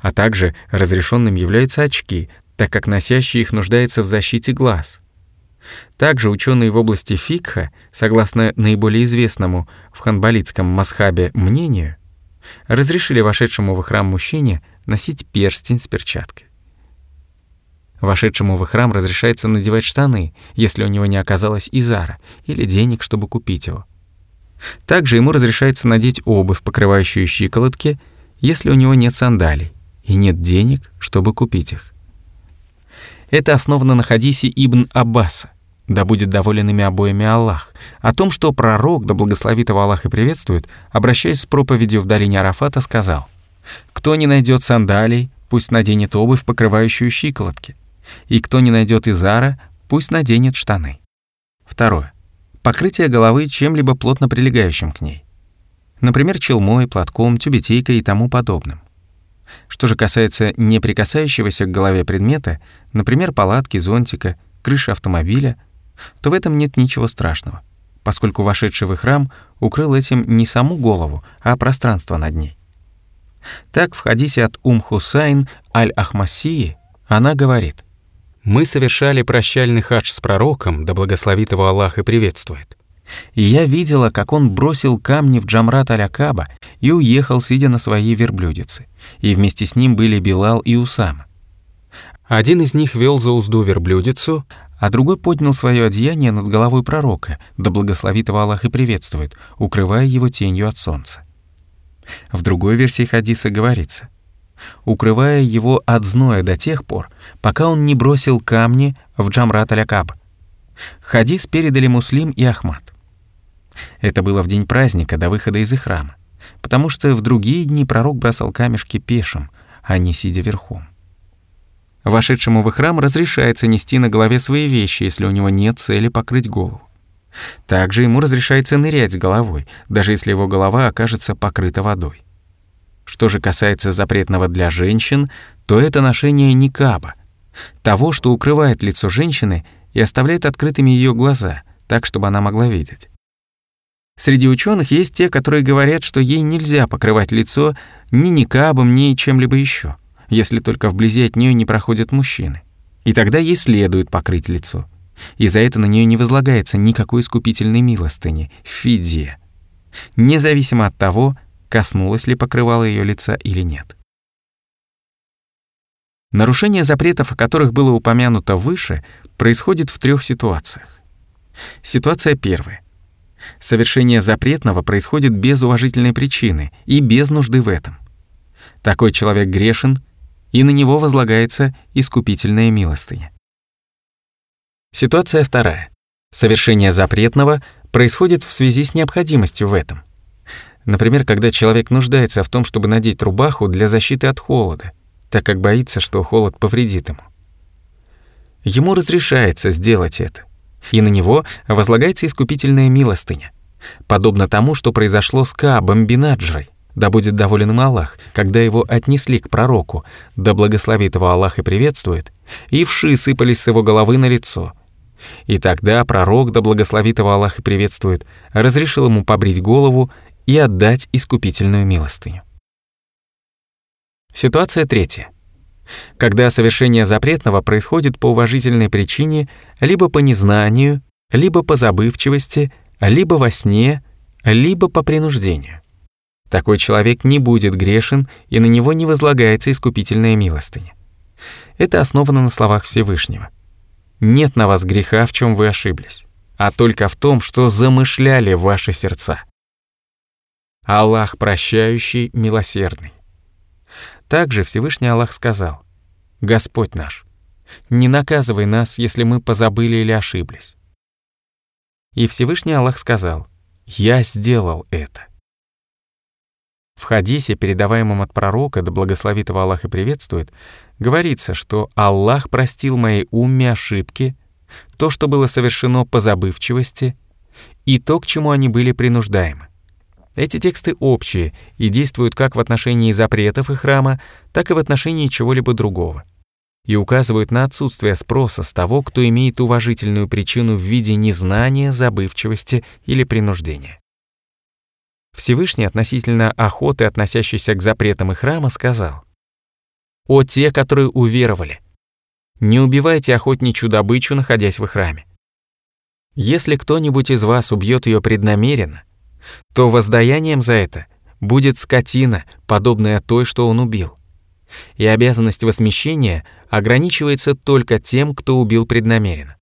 а также разрешенным являются очки, так как носящий их нуждается в защите глаз. Также ученые в области фикха, согласно наиболее известному в ханбалитском масхабе мнению, разрешили вошедшему в храм мужчине носить перстень с перчаткой. Вошедшему в храм разрешается надевать штаны, если у него не оказалось изара или денег, чтобы купить его. Также ему разрешается надеть обувь, покрывающую щиколотки, если у него нет сандалий и нет денег, чтобы купить их. Это основано на хадисе Ибн Аббаса, да будет доволен ими обоими Аллах, о том, что пророк, да благословит его Аллах и приветствует, обращаясь с проповедью в долине Арафата, сказал, «Кто не найдет сандалий, пусть наденет обувь, покрывающую щиколотки, и кто не найдет изара, пусть наденет штаны. Второе. Покрытие головы чем-либо плотно прилегающим к ней. Например, челмой, платком, тюбетейкой и тому подобным. Что же касается не прикасающегося к голове предмета, например, палатки, зонтика, крыши автомобиля, то в этом нет ничего страшного, поскольку вошедший в храм укрыл этим не саму голову, а пространство над ней. Так в хадисе от Ум Хусайн Аль-Ахмассии она говорит – мы совершали прощальный хадж с пророком, да благословит его Аллах и приветствует. И я видела, как он бросил камни в Джамрат Алякаба и уехал, сидя на своей верблюдице. И вместе с ним были Билал и Усама. Один из них вел за узду верблюдицу, а другой поднял свое одеяние над головой пророка, да благословит его Аллах и приветствует, укрывая его тенью от солнца. В другой версии хадиса говорится — укрывая его от зноя до тех пор, пока он не бросил камни в Джамрат аль-Акаб. Хадис передали Муслим и Ахмад. Это было в день праздника до выхода из их храма, потому что в другие дни пророк бросал камешки пешим, а не сидя верхом. Вошедшему в храм разрешается нести на голове свои вещи, если у него нет цели покрыть голову. Также ему разрешается нырять с головой, даже если его голова окажется покрыта водой. Что же касается запретного для женщин, то это ношение никаба, того, что укрывает лицо женщины и оставляет открытыми ее глаза, так, чтобы она могла видеть. Среди ученых есть те, которые говорят, что ей нельзя покрывать лицо ни никабом, ни чем-либо еще, если только вблизи от нее не проходят мужчины. И тогда ей следует покрыть лицо. И за это на нее не возлагается никакой искупительной милостыни, фидия. Независимо от того, коснулось ли покрывало ее лица или нет. Нарушение запретов, о которых было упомянуто выше, происходит в трех ситуациях. Ситуация первая. Совершение запретного происходит без уважительной причины и без нужды в этом. Такой человек грешен, и на него возлагается искупительная милостыня. Ситуация вторая. Совершение запретного происходит в связи с необходимостью в этом. Например, когда человек нуждается в том, чтобы надеть рубаху для защиты от холода, так как боится, что холод повредит ему. Ему разрешается сделать это, и на него возлагается искупительная милостыня, подобно тому, что произошло с Каабом Бинаджрой, да будет доволен им Аллах, когда его отнесли к пророку, да благословит его Аллах и приветствует, и вши сыпались с его головы на лицо. И тогда пророк, да благословит его Аллах и приветствует, разрешил ему побрить голову и отдать искупительную милостыню. Ситуация третья. Когда совершение запретного происходит по уважительной причине, либо по незнанию, либо по забывчивости, либо во сне, либо по принуждению. Такой человек не будет грешен, и на него не возлагается искупительная милостыня. Это основано на словах Всевышнего. «Нет на вас греха, в чем вы ошиблись, а только в том, что замышляли ваши сердца». Аллах прощающий, милосердный. Также Всевышний Аллах сказал, «Господь наш, не наказывай нас, если мы позабыли или ошиблись». И Всевышний Аллах сказал, «Я сделал это». В хадисе, передаваемом от пророка, да благословит его Аллах и приветствует, говорится, что Аллах простил моей умме ошибки, то, что было совершено по забывчивости, и то, к чему они были принуждаемы. Эти тексты общие и действуют как в отношении запретов и храма, так и в отношении чего-либо другого. И указывают на отсутствие спроса с того, кто имеет уважительную причину в виде незнания, забывчивости или принуждения. Всевышний относительно охоты, относящейся к запретам и храма, сказал, «О те, которые уверовали! Не убивайте охотничью добычу, находясь в храме. Если кто-нибудь из вас убьет ее преднамеренно, то воздаянием за это будет скотина, подобная той, что он убил. И обязанность возмещения ограничивается только тем, кто убил преднамеренно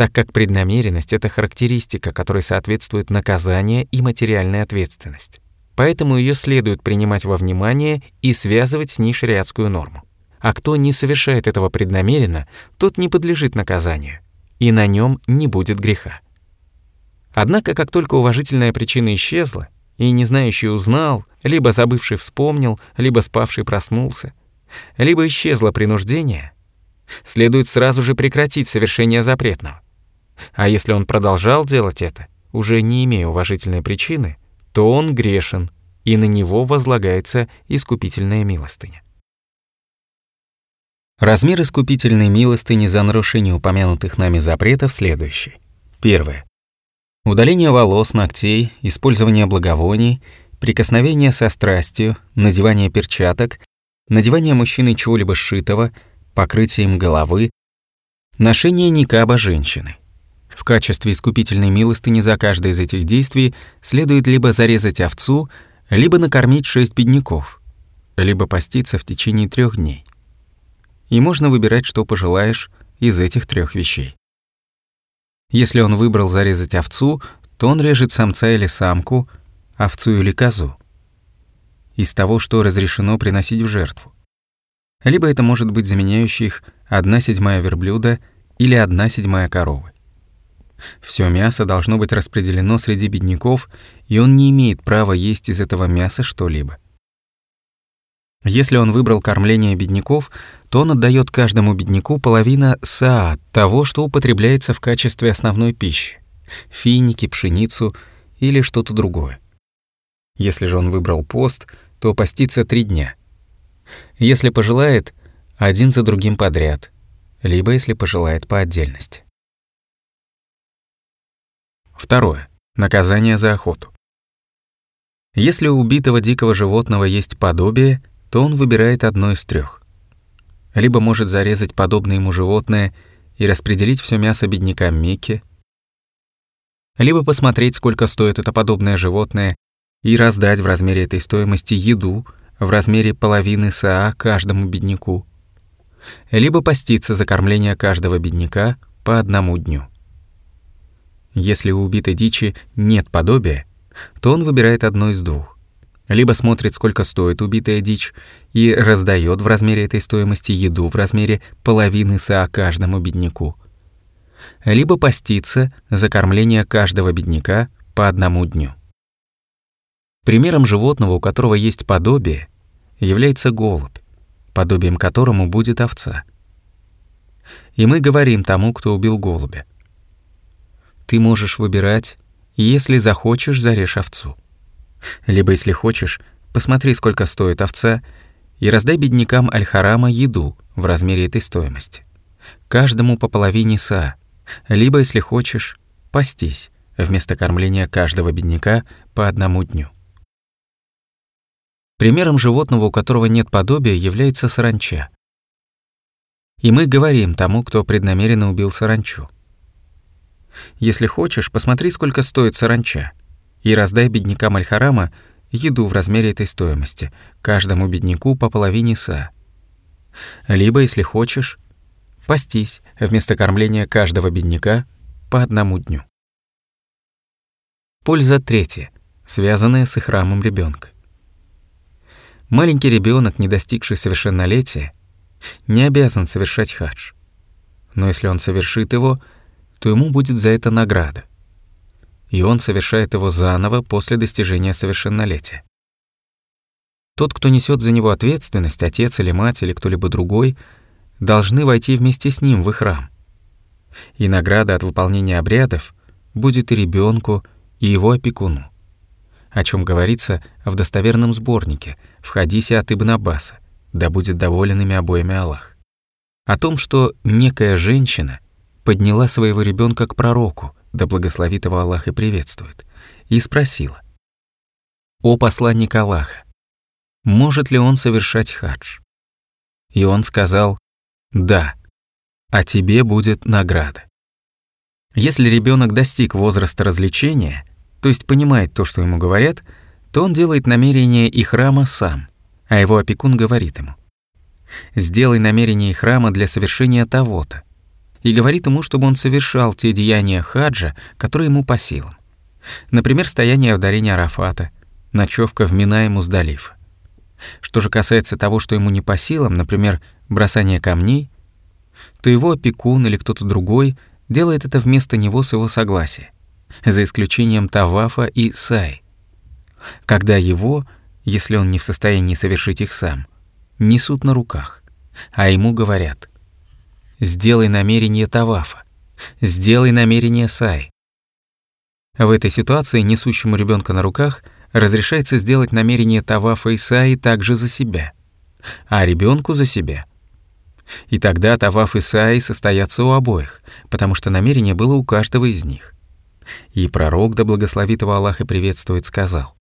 так как преднамеренность — это характеристика, которой соответствует наказание и материальная ответственность. Поэтому ее следует принимать во внимание и связывать с ней шариатскую норму. А кто не совершает этого преднамеренно, тот не подлежит наказанию, и на нем не будет греха. Однако, как только уважительная причина исчезла, и не знающий узнал, либо забывший вспомнил, либо спавший проснулся, либо исчезло принуждение, следует сразу же прекратить совершение запретного. А если он продолжал делать это, уже не имея уважительной причины, то он грешен, и на него возлагается искупительная милостыня. Размер искупительной милостыни за нарушение упомянутых нами запретов следующий. Первое. Удаление волос, ногтей, использование благовоний, прикосновение со страстью, надевание перчаток, надевание мужчины чего-либо сшитого, покрытием головы, ношение никаба женщины. В качестве искупительной милостыни за каждое из этих действий следует либо зарезать овцу, либо накормить шесть бедняков, либо поститься в течение трех дней. И можно выбирать, что пожелаешь из этих трех вещей. Если он выбрал зарезать овцу, то он режет самца или самку, овцу или козу. Из того, что разрешено приносить в жертву. Либо это может быть заменяющих одна седьмая верблюда или одна седьмая коровы. Все мясо должно быть распределено среди бедняков, и он не имеет права есть из этого мяса что-либо. Если он выбрал кормление бедняков, то он отдает каждому бедняку половина саа того, что употребляется в качестве основной пищи – финики, пшеницу или что-то другое. Если же он выбрал пост, то постится три дня. Если пожелает, один за другим подряд, либо, если пожелает, по отдельности. Второе. Наказание за охоту. Если у убитого дикого животного есть подобие, то он выбирает одно из трех. Либо может зарезать подобное ему животное и распределить все мясо беднякам Мекки, либо посмотреть, сколько стоит это подобное животное, и раздать в размере этой стоимости еду в размере половины саа каждому бедняку, либо поститься за кормление каждого бедняка по одному дню. Если у убитой дичи нет подобия, то он выбирает одно из двух. Либо смотрит, сколько стоит убитая дичь, и раздает в размере этой стоимости еду в размере половины са каждому бедняку. Либо постится за кормление каждого бедняка по одному дню. Примером животного, у которого есть подобие, является голубь, подобием которому будет овца. И мы говорим тому, кто убил голубя. Ты можешь выбирать Если захочешь, зарежь овцу. Либо, если хочешь, посмотри, сколько стоит овца, и раздай беднякам Аль-Харама еду в размере этой стоимости. Каждому по половине са. Либо, если хочешь, постись вместо кормления каждого бедняка по одному дню. Примером животного, у которого нет подобия, является саранча. И мы говорим тому, кто преднамеренно убил саранчу. Если хочешь, посмотри, сколько стоит саранча, и раздай беднякам Аль-Харама еду в размере этой стоимости, каждому бедняку по половине са. Либо, если хочешь, пастись вместо кормления каждого бедняка по одному дню. Польза третья, связанная с храмом ребенка. Маленький ребенок, не достигший совершеннолетия, не обязан совершать хадж. Но если он совершит его, то ему будет за это награда. И он совершает его заново после достижения совершеннолетия. Тот, кто несет за него ответственность, отец или мать или кто-либо другой, должны войти вместе с ним в их храм. И награда от выполнения обрядов будет и ребенку, и его опекуну, о чем говорится в достоверном сборнике в хадисе от Ибн Аббаса, да будет доволен ими обоими Аллах. О том, что некая женщина подняла своего ребенка к пророку, да благословит его Аллах и приветствует, и спросила, «О посланник Аллаха, может ли он совершать хадж?» И он сказал, «Да, а тебе будет награда». Если ребенок достиг возраста развлечения, то есть понимает то, что ему говорят, то он делает намерение и храма сам, а его опекун говорит ему «Сделай намерение и храма для совершения того-то», и говорит ему, чтобы он совершал те деяния хаджа, которые ему по силам. Например, стояние в долине Арафата, ночевка в Мина и Муздалифа. Что же касается того, что ему не по силам, например, бросание камней, то его опекун или кто-то другой делает это вместо него с его согласия за исключением Тавафа и Сай, когда его, если он не в состоянии совершить их сам, несут на руках, а ему говорят «Сделай намерение Тавафа, сделай намерение Сай». В этой ситуации несущему ребенка на руках разрешается сделать намерение Тавафа и Саи также за себя, а ребенку за себя. И тогда Таваф и Саи состоятся у обоих, потому что намерение было у каждого из них. И пророк, да благословит его Аллах и приветствует, сказал,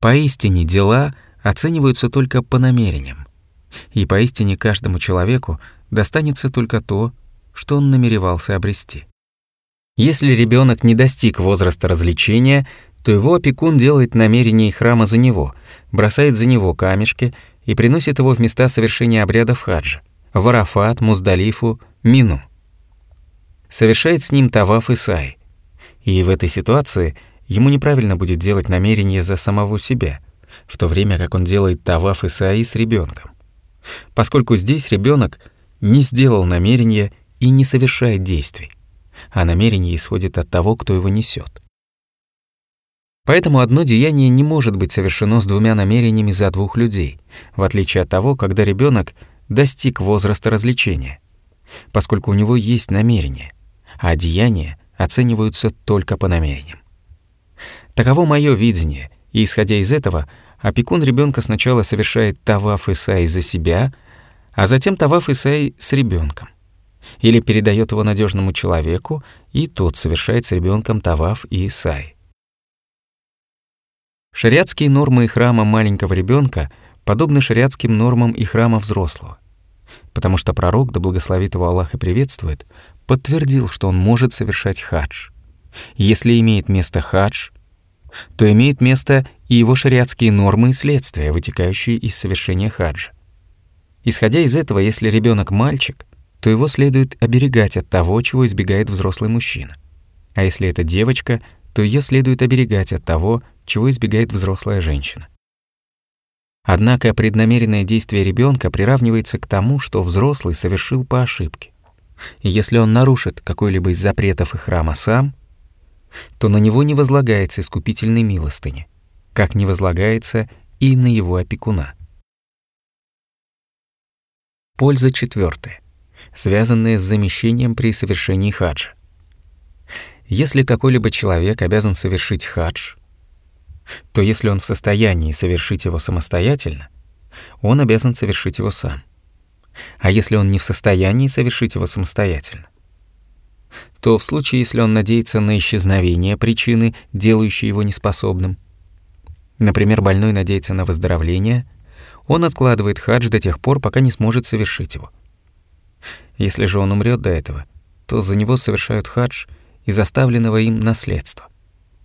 «Поистине дела оцениваются только по намерениям, и поистине каждому человеку достанется только то, что он намеревался обрести. Если ребенок не достиг возраста развлечения, то его опекун делает намерение храма за него, бросает за него камешки и приносит его в места совершения обрядов хаджа, в Арафат, Муздалифу, Мину – совершает с ним таваф и сай. И в этой ситуации ему неправильно будет делать намерение за самого себя, в то время как он делает таваф и сай с ребенком. Поскольку здесь ребенок не сделал намерения и не совершает действий, а намерение исходит от того, кто его несет. Поэтому одно деяние не может быть совершено с двумя намерениями за двух людей, в отличие от того, когда ребенок достиг возраста развлечения, поскольку у него есть намерение, а деяния оцениваются только по намерениям. Таково мое видение, и исходя из этого, опекун ребенка сначала совершает таваф Исаи за себя, а затем таваф Исаи с ребенком. Или передает его надежному человеку, и тот совершает с ребенком таваф и Исаи. Шариатские нормы и храма маленького ребенка подобны шариатским нормам и храма взрослого, потому что пророк, да благословит его Аллах и приветствует, подтвердил, что он может совершать хадж. Если имеет место хадж, то имеет место и его шариатские нормы и следствия, вытекающие из совершения хаджа. Исходя из этого, если ребенок мальчик, то его следует оберегать от того, чего избегает взрослый мужчина. А если это девочка, то ее следует оберегать от того, чего избегает взрослая женщина. Однако преднамеренное действие ребенка приравнивается к тому, что взрослый совершил по ошибке. И если он нарушит какой-либо из запретов и храма сам, то на него не возлагается искупительной милостыни, как не возлагается и на его опекуна. Польза четвертая, связанная с замещением при совершении хаджа. Если какой-либо человек обязан совершить хадж, то если он в состоянии совершить его самостоятельно, он обязан совершить его сам. А если он не в состоянии совершить его самостоятельно, то в случае, если он надеется на исчезновение причины, делающей его неспособным, например, больной надеется на выздоровление, он откладывает хадж до тех пор, пока не сможет совершить его. Если же он умрет до этого, то за него совершают хадж из оставленного им наследства,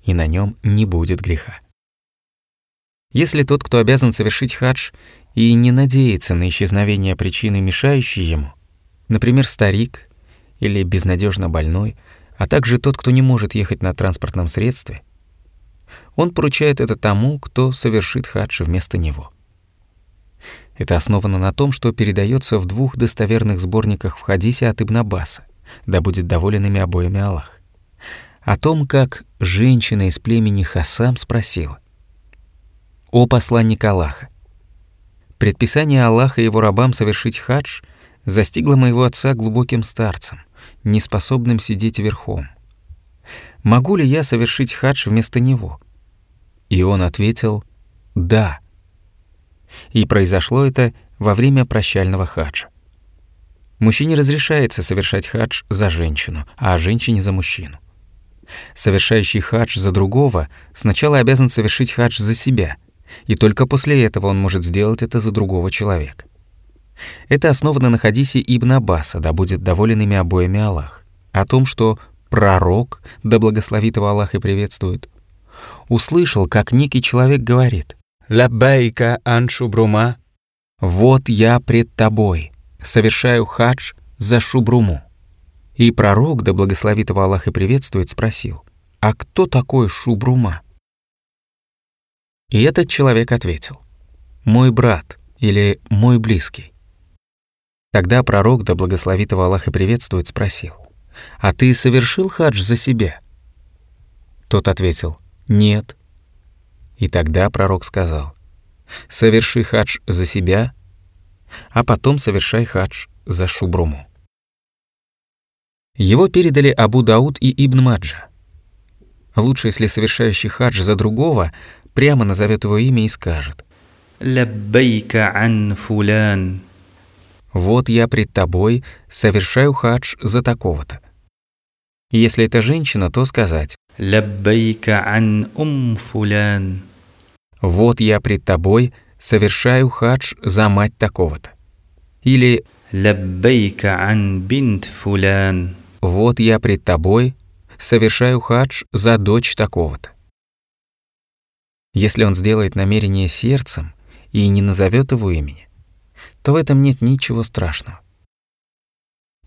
и на нем не будет греха. Если тот, кто обязан совершить хадж, и не надеется на исчезновение причины, мешающей ему, например, старик или безнадежно больной, а также тот, кто не может ехать на транспортном средстве, он поручает это тому, кто совершит хадж вместо него. Это основано на том, что передается в двух достоверных сборниках в хадисе от Ибн Аббаса, да будет доволен ими обоими Аллах. О том, как женщина из племени Хасам спросила, «О посланник Аллаха, предписание Аллаха его рабам совершить хадж застигло моего отца глубоким старцем, неспособным сидеть верхом. Могу ли я совершить хадж вместо него?» И он ответил «Да». И произошло это во время прощального хаджа. Мужчине разрешается совершать хадж за женщину, а женщине за мужчину. Совершающий хадж за другого сначала обязан совершить хадж за себя, и только после этого он может сделать это за другого человека. Это основано на хадисе Ибн Аббаса, да будет доволен ими обоими Аллах, о том, что пророк, да благословит его Аллах и приветствует, услышал, как некий человек говорит «Лаббайка аншубрума» «Вот я пред тобой, совершаю хадж за шубруму». И пророк, да благословит его Аллах и приветствует, спросил «А кто такой шубрума?» И этот человек ответил «Мой брат» или «Мой близкий». Тогда пророк, да благословит его Аллах и приветствует, спросил «А ты совершил хадж за себя?» Тот ответил «Нет». И тогда пророк сказал, «Соверши хадж за себя, а потом совершай хадж за Шубруму». Его передали Абу Дауд и Ибн Маджа. Лучше, если совершающий хадж за другого прямо назовет его имя и скажет «Лаббайка ан фулян». «Вот я пред тобой совершаю хадж за такого-то». Если это женщина, то сказать «لبيك عن أم فلان». «Вот я пред тобой совершаю хадж за мать такого-то». Или «لبيك عن بنت فلان». «Вот я пред тобой совершаю хадж за дочь такого-то». Если он сделает намерение сердцем и не назовет его имени, то в этом нет ничего страшного.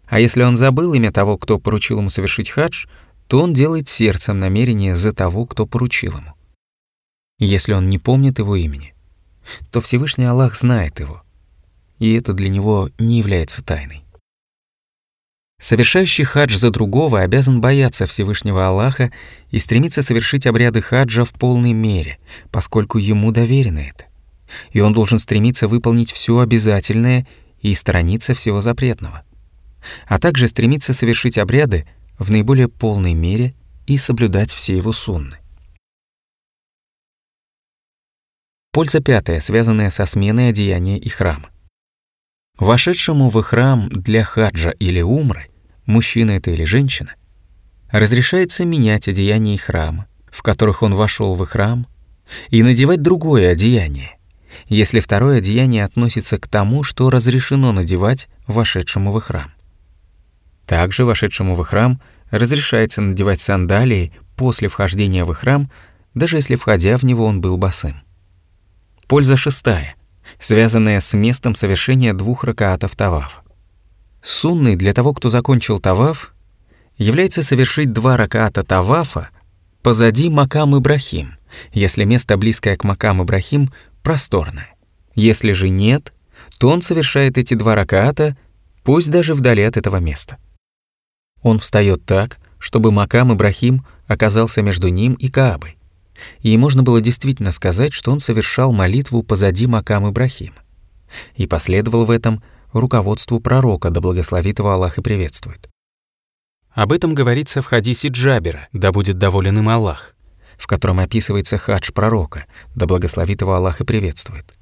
А если он забыл имя того, кто поручил ему совершить хадж, то он делает сердцем намерение за того, кто поручил ему. Если он не помнит его имени, то Всевышний Аллах знает его, и это для него не является тайной. Совершающий хадж за другого обязан бояться Всевышнего Аллаха и стремиться совершить обряды хаджа в полной мере, поскольку ему доверено это. И он должен стремиться выполнить все обязательное и сторониться всего запретного, а также стремиться совершить обряды в наиболее полной мере и соблюдать все его сунны. Польза пятая, связанная со сменой одеяния и храма. Вошедшему в храм для хаджа или умры, мужчина это или женщина, разрешается менять одеяние храма, в которых он вошел в храм, и надевать другое одеяние, если второе одеяние относится к тому, что разрешено надевать вошедшему в храм. Также вошедшему в храм разрешается надевать сандалии после вхождения в храм, даже если входя в него он был босым. Польза шестая, связанная с местом совершения двух ракаатов таваф. Сунной для того, кто закончил таваф, является совершить два ракаата тавафа позади Макам Ибрахим, если место близкое к Макам Ибрахим просторное. Если же нет, то он совершает эти два ракаата, пусть даже вдали от этого места. Он встает так, чтобы Макам Ибрахим оказался между ним и Каабой. И можно было действительно сказать, что он совершал молитву позади Макам Ибрахим. И последовал в этом руководству пророка, да благословит его Аллах и приветствует. Об этом говорится в хадисе Джабера, да будет доволен им Аллах, в котором описывается хадж пророка, да благословит его Аллах и приветствует.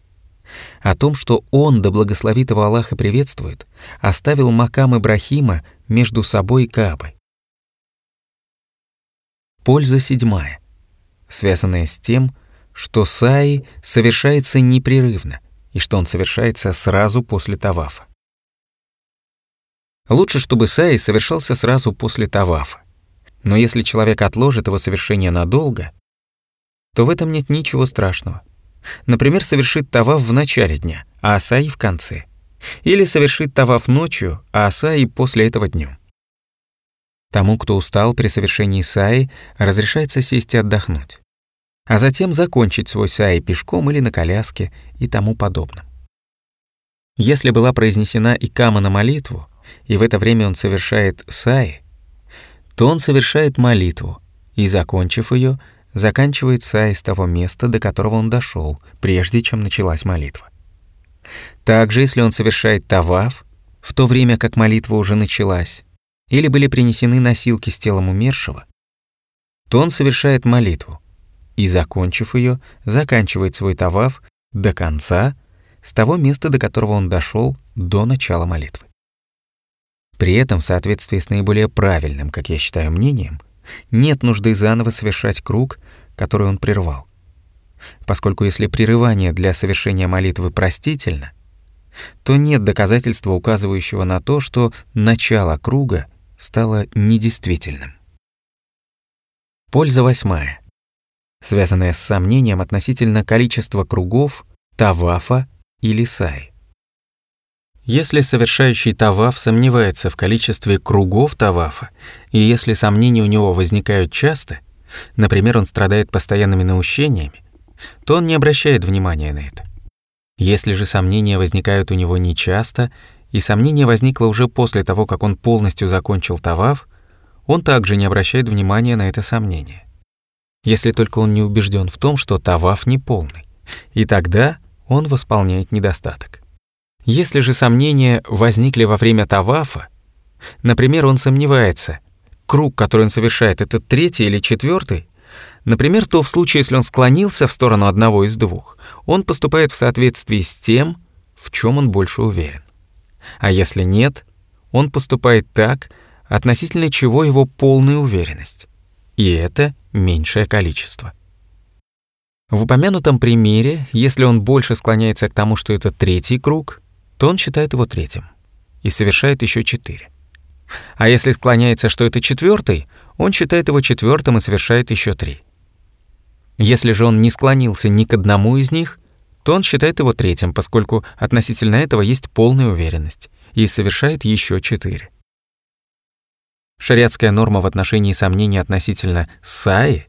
О том, что он, да благословит его Аллах и приветствует, оставил макам Ибрахима между собой и Каабой. Польза седьмая, связанная с тем, что саи совершается непрерывно и что он совершается сразу после тавафа. Лучше, чтобы саи совершался сразу после тавафа. Но если человек отложит его совершение надолго, то в этом нет ничего страшного. Например, совершит таваф в начале дня, а асаи в конце. Или совершит таваф ночью, а асаи после этого днем. Тому, кто устал при совершении саи, разрешается сесть и отдохнуть, а затем закончить свой саи пешком или на коляске и тому подобное. Если была произнесена икама на молитву, и в это время он совершает саи, то он совершает молитву и, закончив ее, заканчивает саи с того места, до которого он дошел, прежде чем началась молитва. Также, если он совершает таваф, в то время как молитва уже началась, или были принесены носилки с телом умершего, то он совершает молитву и, закончив ее, заканчивает свой таваф до конца, с того места, до которого он дошел до начала молитвы. При этом, в соответствии с наиболее правильным, как я считаю, мнением, нет нужды заново совершать круг, который он прервал. Поскольку если прерывание для совершения молитвы простительно, то нет доказательства, указывающего на то, что начало круга стало недействительным. Польза восьмая, связанная с сомнением относительно количества кругов, тавафа или сай. Если совершающий таваф сомневается в количестве кругов тавафа, и если сомнения у него возникают часто, например, он страдает постоянными наущениями, то он не обращает внимания на это. Если же сомнения возникают у него нечасто, и сомнение возникло уже после того, как он полностью закончил таваф, он также не обращает внимания на это сомнение. Если только он не убежден в том, что таваф не полный, и тогда он восполняет недостаток. Если же сомнения возникли во время тавафа, например, он сомневается, круг, который он совершает, это третий или четвертый, например, то в случае, если он склонился в сторону одного из двух, он поступает в соответствии с тем, в чем он больше уверен. А если нет, он поступает так, относительно чего его полная уверенность. И это меньшее количество. В упомянутом примере, если он больше склоняется к тому, что это третий круг, то он считает его третьим и совершает еще четыре. А если склоняется, что это четвертый, он считает его четвертым и совершает еще три. Если же он не склонился ни к одному из них, то он считает его третьим, поскольку относительно этого есть полная уверенность, и совершает еще четыре. Шариатская норма в отношении сомнений относительно саи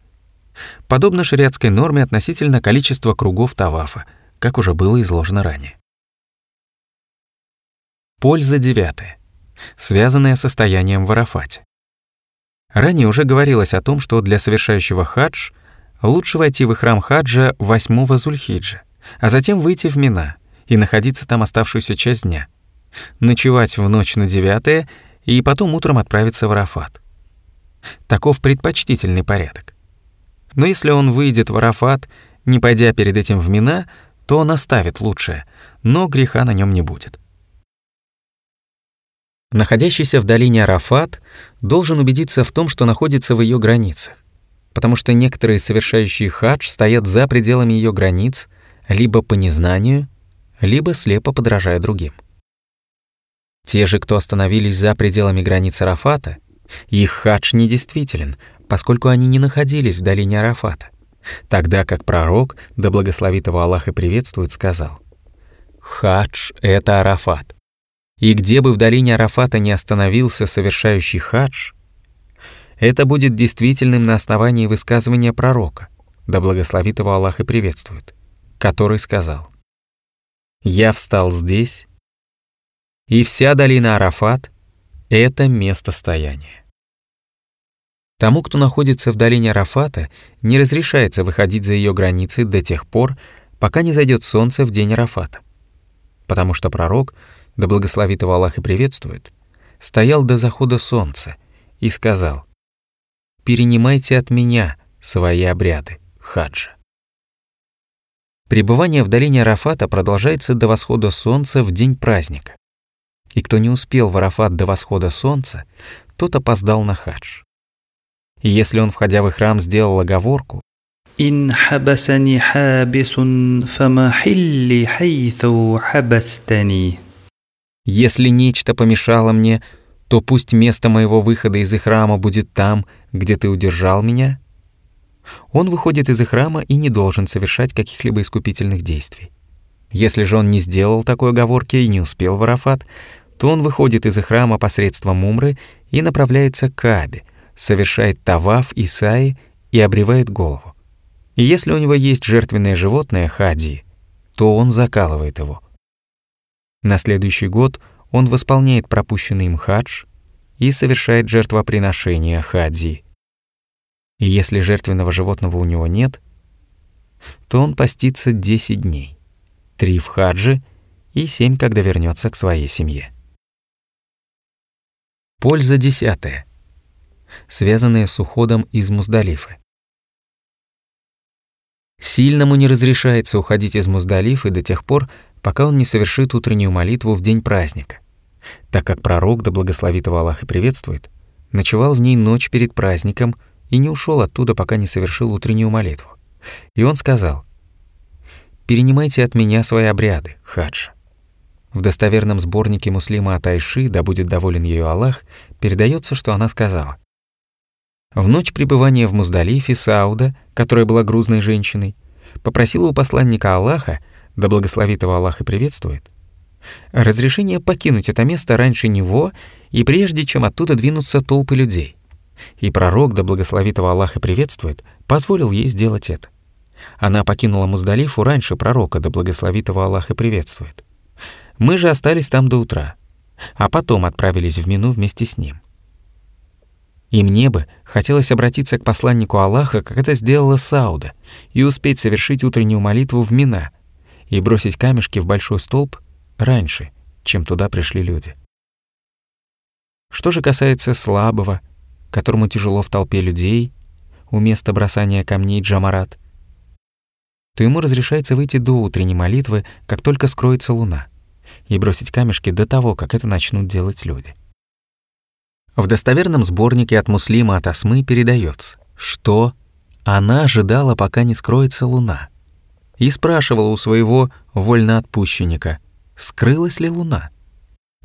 подобна шариатской норме относительно количества кругов тавафа, как уже было изложено ранее. Польза девятая, связанная с состоянием в Арафате. Ранее уже говорилось о том, что для совершающего хадж лучше войти в храм хаджа 8 Зульхиджа, а затем выйти в Мина и находиться там оставшуюся часть дня, ночевать в ночь на 9 и потом утром отправиться в Арафат. Таков предпочтительный порядок. Но если он выйдет в Арафат, не пойдя перед этим в Мина, то он оставит лучшее, но греха на нем не будет. Находящийся в долине Арафат должен убедиться в том, что находится в ее границах, потому что некоторые совершающие хадж стоят за пределами ее границ либо по незнанию, либо слепо подражая другим. Те же, кто остановились за пределами границ Арафата, их хадж недействителен, поскольку они не находились в долине Арафата, тогда как пророк, да благословит его Аллах и приветствует, сказал «Хадж — это Арафат, и где бы в долине Арафата не остановился совершающий хадж, это будет действительным на основании высказывания пророка, да благословит его Аллах и приветствует, который сказал «Я встал здесь, и вся долина Арафат — это место стояния». Тому, кто находится в долине Арафата, не разрешается выходить за ее границы до тех пор, пока не зайдет солнце в день Арафата, потому что пророк — да благословит его Аллах и приветствует, стоял до захода солнца и сказал, «Перенимайте от меня свои обряды, хаджа». Пребывание в долине Арафата продолжается до восхода солнца в день праздника. И кто не успел в Арафат до восхода солнца, тот опоздал на хадж. И если он, входя в храм, сделал оговорку «Ин хабасани хабисун фамахилли хайсу хабастани» «Если нечто помешало мне, то пусть место моего выхода из храма будет там, где ты удержал меня», он выходит из храма и не должен совершать каких-либо искупительных действий. Если же он не сделал такой оговорки и не успел в Арафат, то он выходит из храма посредством умры и направляется к Каабе, совершает таваф Исаи и обревает голову. И если у него есть жертвенное животное хади, то он закалывает его. На следующий год он восполняет пропущенный им хадж и совершает жертвоприношение хади. И если жертвенного животного у него нет, то он постится 10 дней, три в хаджи и семь, когда вернется к своей семье. Польза десятая, связанная с уходом из Муздалифы. Сильному не разрешается уходить из Муздалифы до тех пор, пока он не совершит утреннюю молитву в день праздника, так как пророк, да благословит его Аллах и приветствует, ночевал в ней ночь перед праздником и не ушел оттуда, пока не совершил утреннюю молитву. И он сказал, «Перенимайте от меня свои обряды, хадж». В достоверном сборнике муслима Атайши, да будет доволен ею Аллах, передается, что она сказала, в ночь пребывания в Муздалифе Сауда, которая была грузной женщиной, попросила у посланника Аллаха, да благословит его Аллах и приветствует, разрешение покинуть это место раньше него и прежде, чем оттуда двинутся толпы людей. И пророк, да благословит его Аллах и приветствует, позволил ей сделать это. Она покинула Муздалифу раньше пророка, да благословит его Аллах и приветствует. Мы же остались там до утра, а потом отправились в Мину вместе с ним. И мне бы хотелось обратиться к посланнику Аллаха, как это сделала Сауда, и успеть совершить утреннюю молитву в Мина и бросить камешки в большой столб раньше, чем туда пришли люди. Что же касается слабого, которому тяжело в толпе людей, у места бросания камней Джамарат, то ему разрешается выйти до утренней молитвы, как только скроется луна, и бросить камешки до того, как это начнут делать люди. В достоверном сборнике от Муслима от Асмы передается, что она ожидала, пока не скроется луна, и спрашивала у своего вольноотпущенника, скрылась ли луна.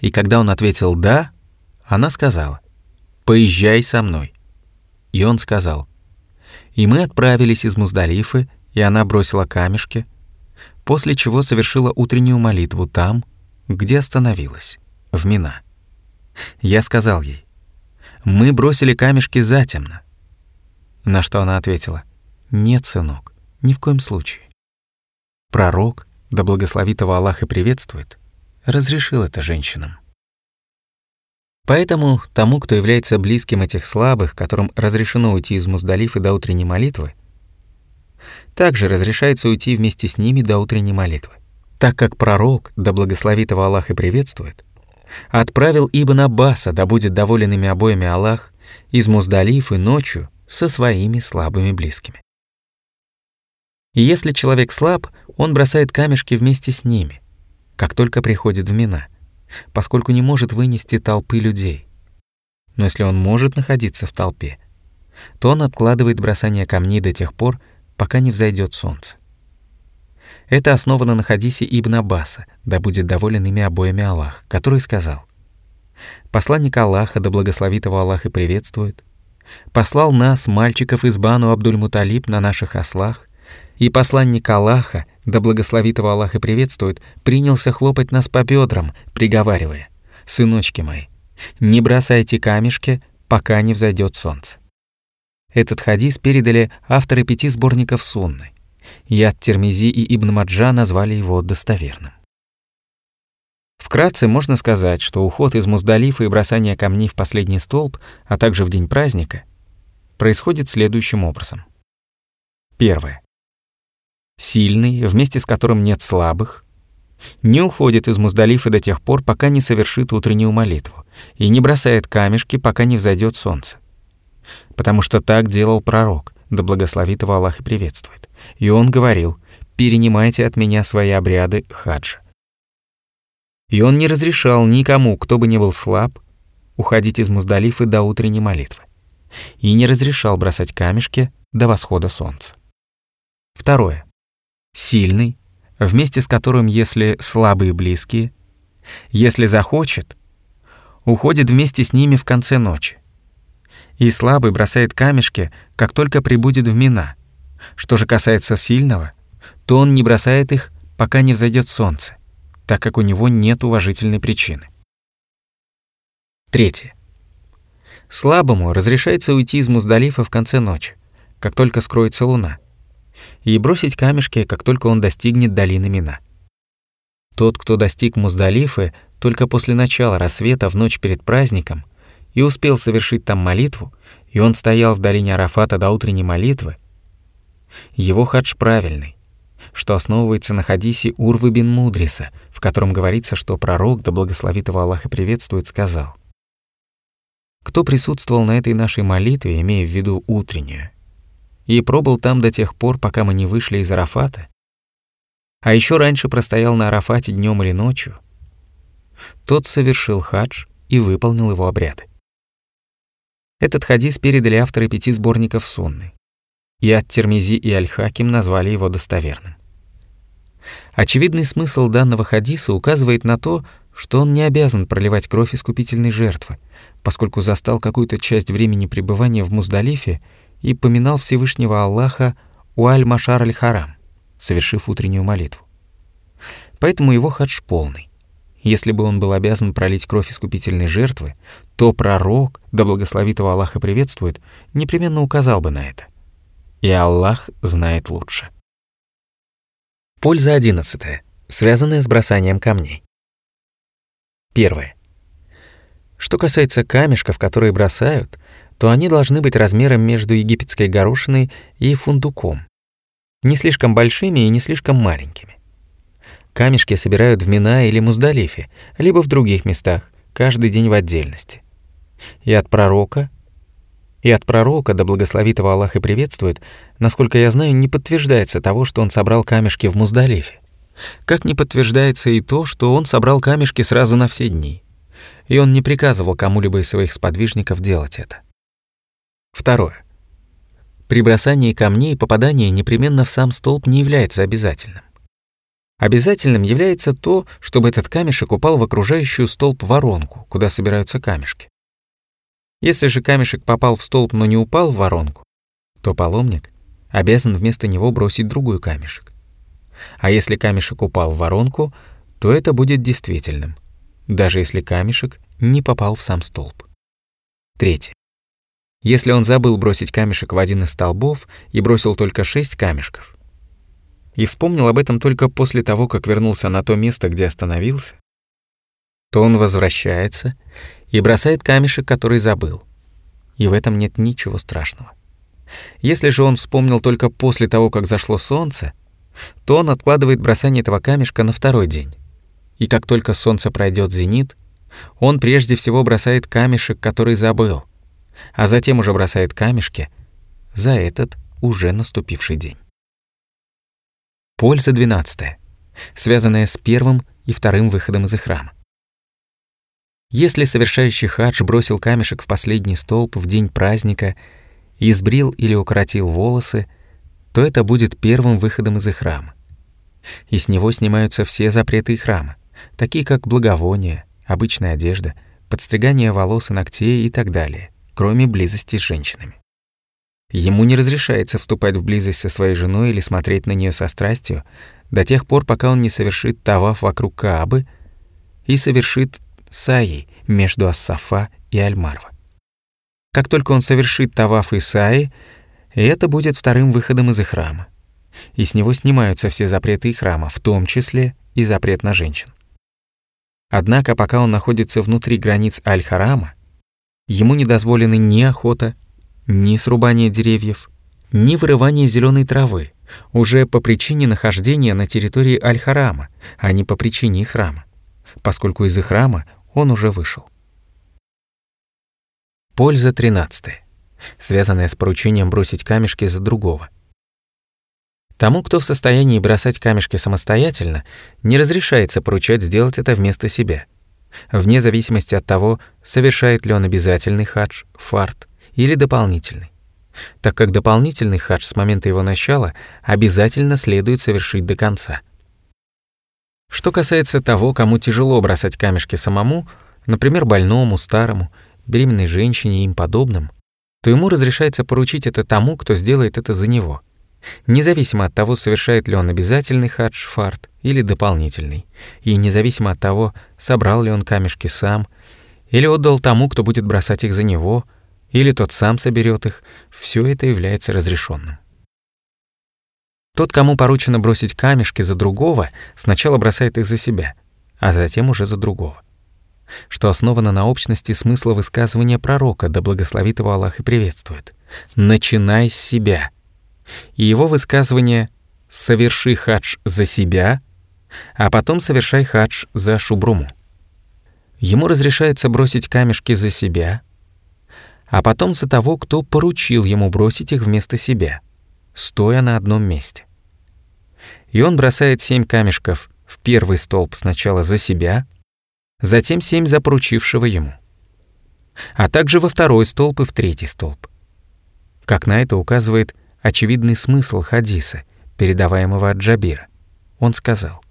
И когда он ответил «да», она сказала «поезжай со мной». И он сказал «и мы отправились из Муздалифы, и она бросила камешки, после чего совершила утреннюю молитву там, где остановилась, в Мина. Я сказал ей, мы бросили камешки затемно. На что она ответила, нет, сынок, ни в коем случае. Пророк, да благословит его Аллах и приветствует, разрешил это женщинам. Поэтому тому, кто является близким этих слабых, которым разрешено уйти из Муздалифы до утренней молитвы, также разрешается уйти вместе с ними до утренней молитвы, так как пророк, да благословит его Аллах и приветствует, отправил Ибн Аббаса, да будет доволен ими обоими Аллах, из Муздалифы ночью со своими слабыми близкими. И если человек слаб, он бросает камешки вместе с ними, как только приходит в Мина, поскольку не может вынести толпы людей. Но если он может находиться в толпе, то он откладывает бросание камней до тех пор, пока не взойдет солнце. Это основано на хадисе Ибн Аббаса, да будет доволен ими обоими Аллах, который сказал, «Посланник Аллаха, да благословит его Аллах и приветствует, послал нас, мальчиков из Бану Абдуль-Муталиб, на наших ослах, и посланник Аллаха, да благословит его Аллах и приветствует, принялся хлопать нас по бедрам, приговаривая, «Сыночки мои, не бросайте камешки, пока не взойдет солнце». Этот хадис передали авторы пяти сборников Сунны и Ат-Термизи и Ибн Маджа назвали его достоверным. Вкратце можно сказать, что уход из Муздалифа и бросание камней в последний столб, а также в день праздника, происходит следующим образом. Первое. Сильный, вместе с которым нет слабых, не уходит из Муздалифа до тех пор, пока не совершит утреннюю молитву, и не бросает камешки, пока не взойдет солнце. Потому что так делал пророк, да благословит его Аллах и приветствует. И он говорил, «Перенимайте от меня свои обряды хаджа». И он не разрешал никому, кто бы ни был слаб, уходить из Муздалифы до утренней молитвы. И не разрешал бросать камешки до восхода солнца. Второе. Сильный, вместе с которым, если слабые близкие, если захочет, уходит вместе с ними в конце ночи. И слабый бросает камешки, как только прибудет в Мина. Что же касается сильного, то он не бросает их, пока не взойдет солнце, так как у него нет уважительной причины. Третье. Слабому разрешается уйти из Муздалифа в конце ночи, как только скроется луна, и бросить камешки, как только он достигнет долины Мина. Тот, кто достиг Муздалифы только после начала рассвета в ночь перед праздником и успел совершить там молитву, и он стоял в долине Арафата до утренней молитвы, его хадж правильный, что основывается на хадисе Урвы бин Мудриса, в котором говорится, что пророк, да благословит его Аллах и приветствует, сказал, «Кто присутствовал на этой нашей молитве, имея в виду утреннюю, и пробыл там до тех пор, пока мы не вышли из Арафата, а еще раньше простоял на Арафате днем или ночью, тот совершил хадж и выполнил его обряды. Этот хадис передали авторы пяти сборников Сунны, и от Термизи и Аль-Хаким назвали его достоверным. Очевидный смысл данного хадиса указывает на то, что он не обязан проливать кровь искупительной жертвы, поскольку застал какую-то часть времени пребывания в Муздалифе и поминал Всевышнего Аллаха у Аль-Машар Аль-Харам, совершив утреннюю молитву. Поэтому его хадж полный. Если бы он был обязан пролить кровь искупительной жертвы, то пророк, да благословит его Аллах и приветствует, непременно указал бы на это. И Аллах знает лучше. Польза одиннадцатая, связанная с бросанием камней. Первое. Что касается камешков, которые бросают, то они должны быть размером между египетской горошиной и фундуком. Не слишком большими и не слишком маленькими. Камешки собирают в Мина или Муздалифе, либо в других местах, каждый день в отдельности. И от пророка, и от пророка, да благословит его Аллах и приветствует, насколько я знаю, не подтверждается того, что он собрал камешки в Муздалифе. Как не подтверждается и то, что он собрал камешки сразу на все дни. И он не приказывал кому-либо из своих сподвижников делать это. Второе. При бросании камней попадание непременно в сам столб не является обязательным. Обязательным является то, чтобы этот камешек упал в окружающую столб воронку, куда собираются камешки. Если же камешек попал в столб, но не упал в воронку, то паломник обязан вместо него бросить другой камешек. А если камешек упал в воронку, то это будет действительным, даже если камешек не попал в сам столб. Третье. Если он забыл бросить камешек в один из столбов и бросил только шесть камешков, и вспомнил об этом только после того, как вернулся на то место, где остановился, то он возвращается и бросает камешек, который забыл. И в этом нет ничего страшного. Если же он вспомнил только после того, как зашло солнце, то он откладывает бросание этого камешка на второй день. И как только солнце пройдет зенит, он прежде всего бросает камешек, который забыл — а затем уже бросает камешки за этот уже наступивший день. Польза 12, связанная с первым и вторым выходом из храма. Если совершающий хадж бросил камешек в последний столб в день праздника и сбрил или укоротил волосы, то это будет первым выходом из храма. И с него снимаются все запреты храма, такие как благовония, обычная одежда, подстригание волос и ногтей и так далее кроме близости с женщинами. Ему не разрешается вступать в близость со своей женой или смотреть на нее со страстью до тех пор, пока он не совершит таваф вокруг Каабы и совершит саи между Ассафа и Альмарва. Как только он совершит таваф и саи, это будет вторым выходом из храма, и с него снимаются все запреты храма, в том числе и запрет на женщин. Однако, пока он находится внутри границ Аль-Харама, Ему не дозволены ни охота, ни срубание деревьев, ни вырывание зеленой травы, уже по причине нахождения на территории Аль-Харама, а не по причине храма, поскольку из храма он уже вышел. Польза 13. Связанная с поручением бросить камешки за другого. Тому, кто в состоянии бросать камешки самостоятельно, не разрешается поручать сделать это вместо себя, вне зависимости от того, совершает ли он обязательный хадж, фарт или дополнительный так как дополнительный хадж с момента его начала обязательно следует совершить до конца. Что касается того, кому тяжело бросать камешки самому, например, больному, старому, беременной женщине и им подобным, то ему разрешается поручить это тому, кто сделает это за него, независимо от того, совершает ли он обязательный хадж, фарт или дополнительный, и независимо от того, собрал ли он камешки сам или отдал тому, кто будет бросать их за него – или тот сам соберет их, все это является разрешенным. Тот, кому поручено бросить камешки за другого, сначала бросает их за себя, а затем уже за другого. Что основано на общности смысла высказывания пророка, да благословит его Аллах и приветствует. «Начинай с себя». И его высказывание «соверши хадж за себя», а потом совершай хадж за шубруму. Ему разрешается бросить камешки за себя — а потом за того, кто поручил ему бросить их вместо себя, стоя на одном месте. И он бросает семь камешков в первый столб сначала за себя, затем семь за поручившего ему, а также во второй столб и в третий столб. Как на это указывает очевидный смысл хадиса, передаваемого от Джабира. Он сказал,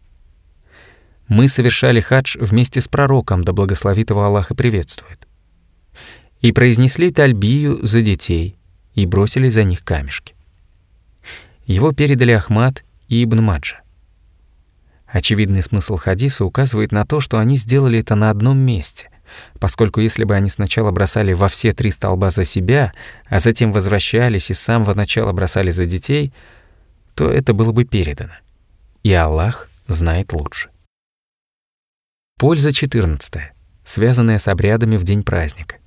«Мы совершали хадж вместе с пророком, да благословит его Аллах и приветствует и произнесли тальбию за детей и бросили за них камешки. Его передали Ахмад и Ибн Маджа. Очевидный смысл хадиса указывает на то, что они сделали это на одном месте, поскольку если бы они сначала бросали во все три столба за себя, а затем возвращались и с самого начала бросали за детей, то это было бы передано. И Аллах знает лучше. Польза 14, связанная с обрядами в день праздника.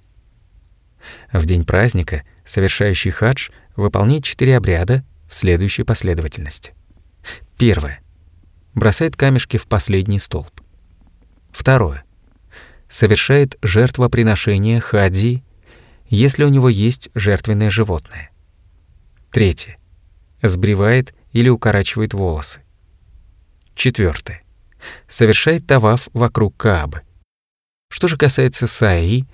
В день праздника совершающий хадж выполняет четыре обряда в следующей последовательности. Первое. Бросает камешки в последний столб. Второе. Совершает жертвоприношение хади, если у него есть жертвенное животное. Третье. Сбривает или укорачивает волосы. Четвертое. Совершает таваф вокруг Каабы. Что же касается саи,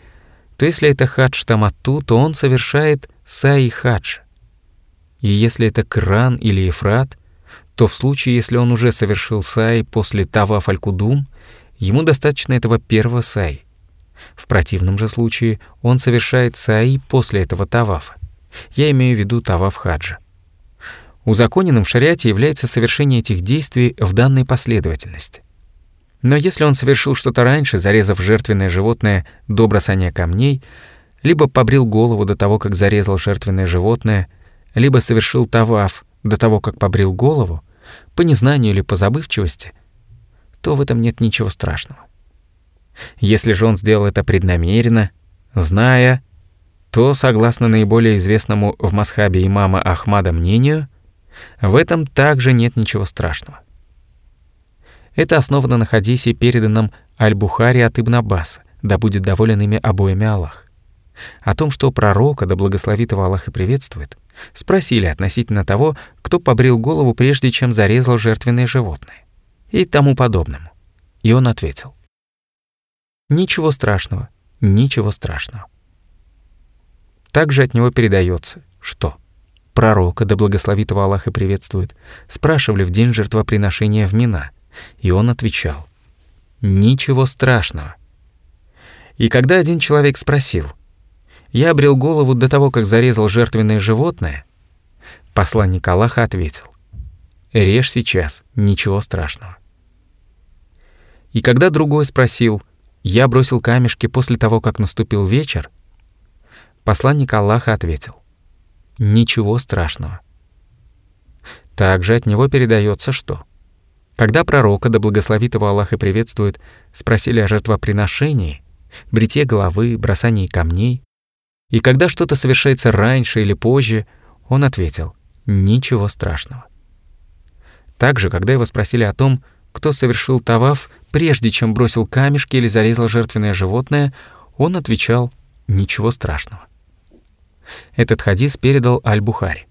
то если это хадж тамату, то он совершает саи хадж. И если это кран или ефрат, то в случае, если он уже совершил сай после таваф аль-кудум, ему достаточно этого первого сай. В противном же случае он совершает саи после этого тавафа. Я имею в виду таваф хаджа. Узаконенным в шариате является совершение этих действий в данной последовательности. Но если он совершил что-то раньше, зарезав жертвенное животное до бросания камней, либо побрил голову до того, как зарезал жертвенное животное, либо совершил таваф до того, как побрил голову, по незнанию или по забывчивости, то в этом нет ничего страшного. Если же он сделал это преднамеренно, зная, то, согласно наиболее известному в Масхабе имама Ахмада мнению, в этом также нет ничего страшного. Это основано на хадисе, переданном Аль-Бухари от Ибн Аббаса, да будет доволен ими обоими Аллах. О том, что пророка, да благословит его Аллах и приветствует, спросили относительно того, кто побрил голову, прежде чем зарезал жертвенное животное, и тому подобному. И он ответил, «Ничего страшного, ничего страшного». Также от него передается, что пророка, да благословит его Аллах и приветствует, спрашивали в день жертвоприношения в Мина – и он отвечал, «Ничего страшного». И когда один человек спросил, «Я обрел голову до того, как зарезал жертвенное животное», посланник Аллаха ответил, «Режь сейчас, ничего страшного». И когда другой спросил, «Я бросил камешки после того, как наступил вечер», посланник Аллаха ответил, «Ничего страшного». Также от него передается что? Когда пророка, да благословит его Аллах и приветствует, спросили о жертвоприношении, бритье головы, бросании камней, и когда что-то совершается раньше или позже, он ответил «Ничего страшного». Также, когда его спросили о том, кто совершил таваф, прежде чем бросил камешки или зарезал жертвенное животное, он отвечал «ничего страшного». Этот хадис передал Аль-Бухари.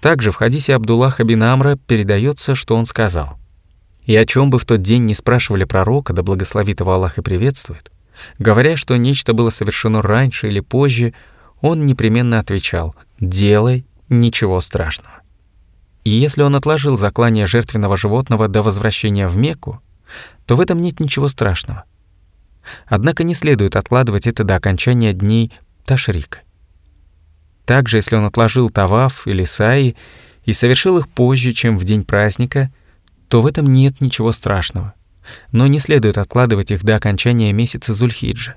Также в хадисе Абдуллаха бин Амра передается, что он сказал «И о чем бы в тот день не спрашивали пророка, да благословит его Аллах и приветствует, говоря, что нечто было совершено раньше или позже, он непременно отвечал «делай, ничего страшного». И если он отложил заклание жертвенного животного до возвращения в Мекку, то в этом нет ничего страшного. Однако не следует откладывать это до окончания дней Ташрика. Также, если он отложил Таваф или Саи и совершил их позже, чем в день праздника, то в этом нет ничего страшного. Но не следует откладывать их до окончания месяца Зульхиджа,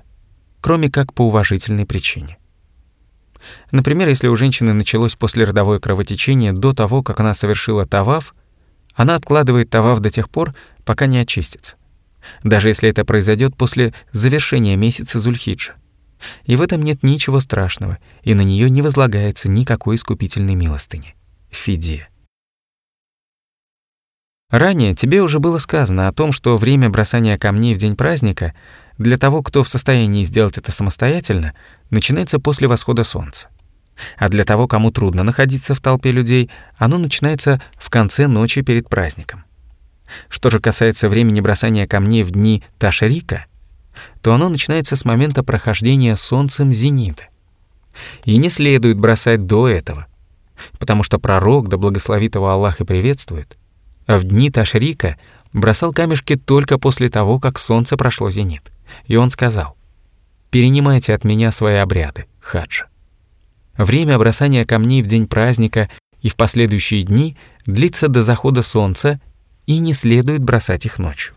кроме как по уважительной причине. Например, если у женщины началось послеродовое кровотечение до того, как она совершила таваф, она откладывает таваф до тех пор, пока не очистится. Даже если это произойдет после завершения месяца Зульхиджа. И в этом нет ничего страшного, и на нее не возлагается никакой искупительной милостыни. Фидия. Ранее тебе уже было сказано о том, что время бросания камней в день праздника для того, кто в состоянии сделать это самостоятельно, начинается после восхода солнца. А для того, кому трудно находиться в толпе людей, оно начинается в конце ночи перед праздником. Что же касается времени бросания камней в дни Ташрика, то оно начинается с момента прохождения солнцем зенита. И не следует бросать до этого, потому что пророк, да благословит его Аллах и приветствует, а в дни Ташрика бросал камешки только после того, как солнце прошло зенит. И он сказал, «Перенимайте от меня свои обряды, хадж». Время бросания камней в день праздника и в последующие дни длится до захода солнца, и не следует бросать их ночью.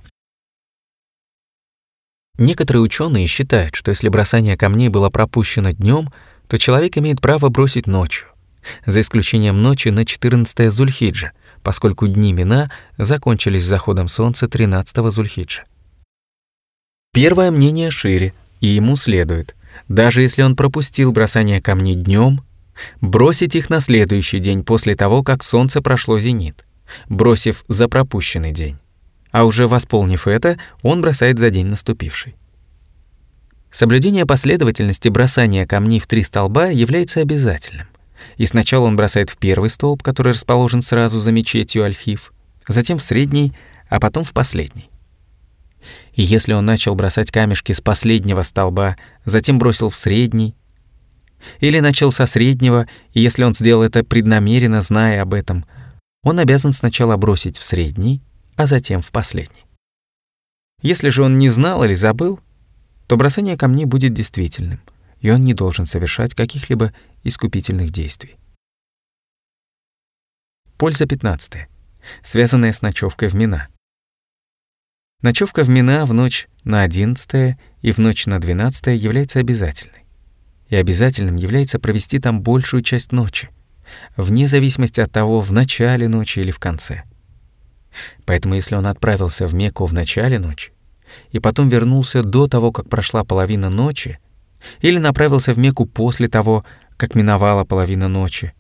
Некоторые ученые считают, что если бросание камней было пропущено днем, то человек имеет право бросить ночью, за исключением ночи на 14 Зульхиджа, поскольку дни Мина закончились заходом солнца 13 Зульхиджа. Первое мнение шире, и ему следует, даже если он пропустил бросание камней днем, бросить их на следующий день после того, как солнце прошло зенит, бросив за пропущенный день. А уже восполнив это, он бросает за день наступивший. Соблюдение последовательности бросания камней в три столба является обязательным. И сначала он бросает в первый столб, который расположен сразу за мечетью Альхив, затем в средний, а потом в последний. И если он начал бросать камешки с последнего столба, затем бросил в средний, или начал со среднего, и если он сделал это преднамеренно, зная об этом, он обязан сначала бросить в средний, а затем в последний. Если же он не знал или забыл, то бросание камней будет действительным, и он не должен совершать каких-либо искупительных действий. Польза 15. Связанная с ночевкой в Мина. Ночевка в Мина в ночь на 11 и в ночь на 12 является обязательной. И обязательным является провести там большую часть ночи, вне зависимости от того, в начале ночи или в конце. Поэтому если он отправился в Мекку в начале ночи и потом вернулся до того, как прошла половина ночи, или направился в Мекку после того, как миновала половина ночи,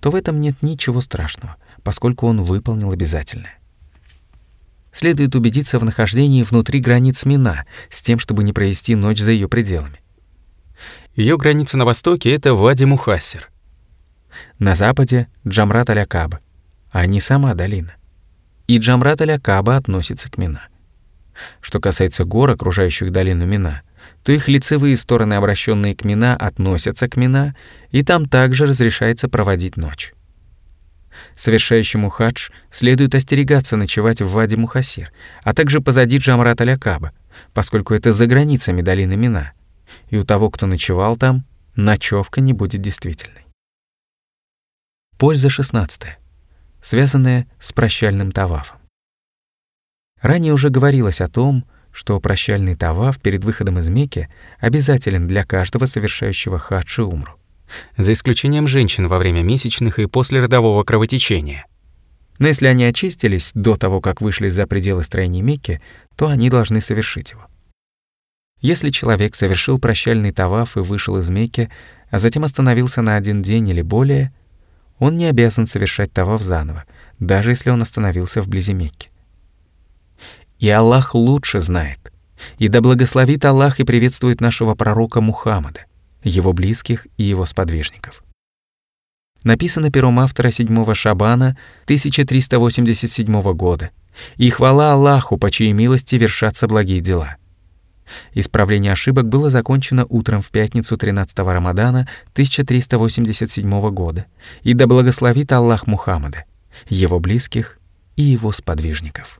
то в этом нет ничего страшного, поскольку он выполнил обязательное следует убедиться в нахождении внутри границ Мина, с тем, чтобы не провести ночь за ее пределами. Ее граница на востоке — это Вади Мухасер. На западе — Джамрат аль-Акаба, а не сама долина. И Джамрат аль-Акаба относится к Мина. Что касается гор, окружающих долину Мина, то их лицевые стороны, обращенные к Мина, относятся к Мина, и там также разрешается проводить ночь. Совершающему хадж следует остерегаться ночевать в Ваде Мухасир, а также позади Джамрат Алякаба, поскольку это за границами долины Мина, и у того, кто ночевал там, ночевка не будет действительной. Польза 16. Связанная с прощальным тавафом. Ранее уже говорилось о том, что прощальный таваф перед выходом из Мекки обязателен для каждого совершающего хадж и умру за исключением женщин во время месячных и после родового кровотечения. Но если они очистились до того, как вышли за пределы строения Мекки, то они должны совершить его. Если человек совершил прощальный таваф и вышел из Мекки, а затем остановился на один день или более, он не обязан совершать таваф заново, даже если он остановился вблизи Мекки. И Аллах лучше знает. И да благословит Аллах и приветствует нашего пророка Мухаммада, его близких и его сподвижников. Написано пером автора 7 Шабана 1387 года. И хвала Аллаху, по чьей милости вершатся благие дела. Исправление ошибок было закончено утром в пятницу 13 Рамадана 1387 года. И да благословит Аллах Мухаммада, его близких и его сподвижников.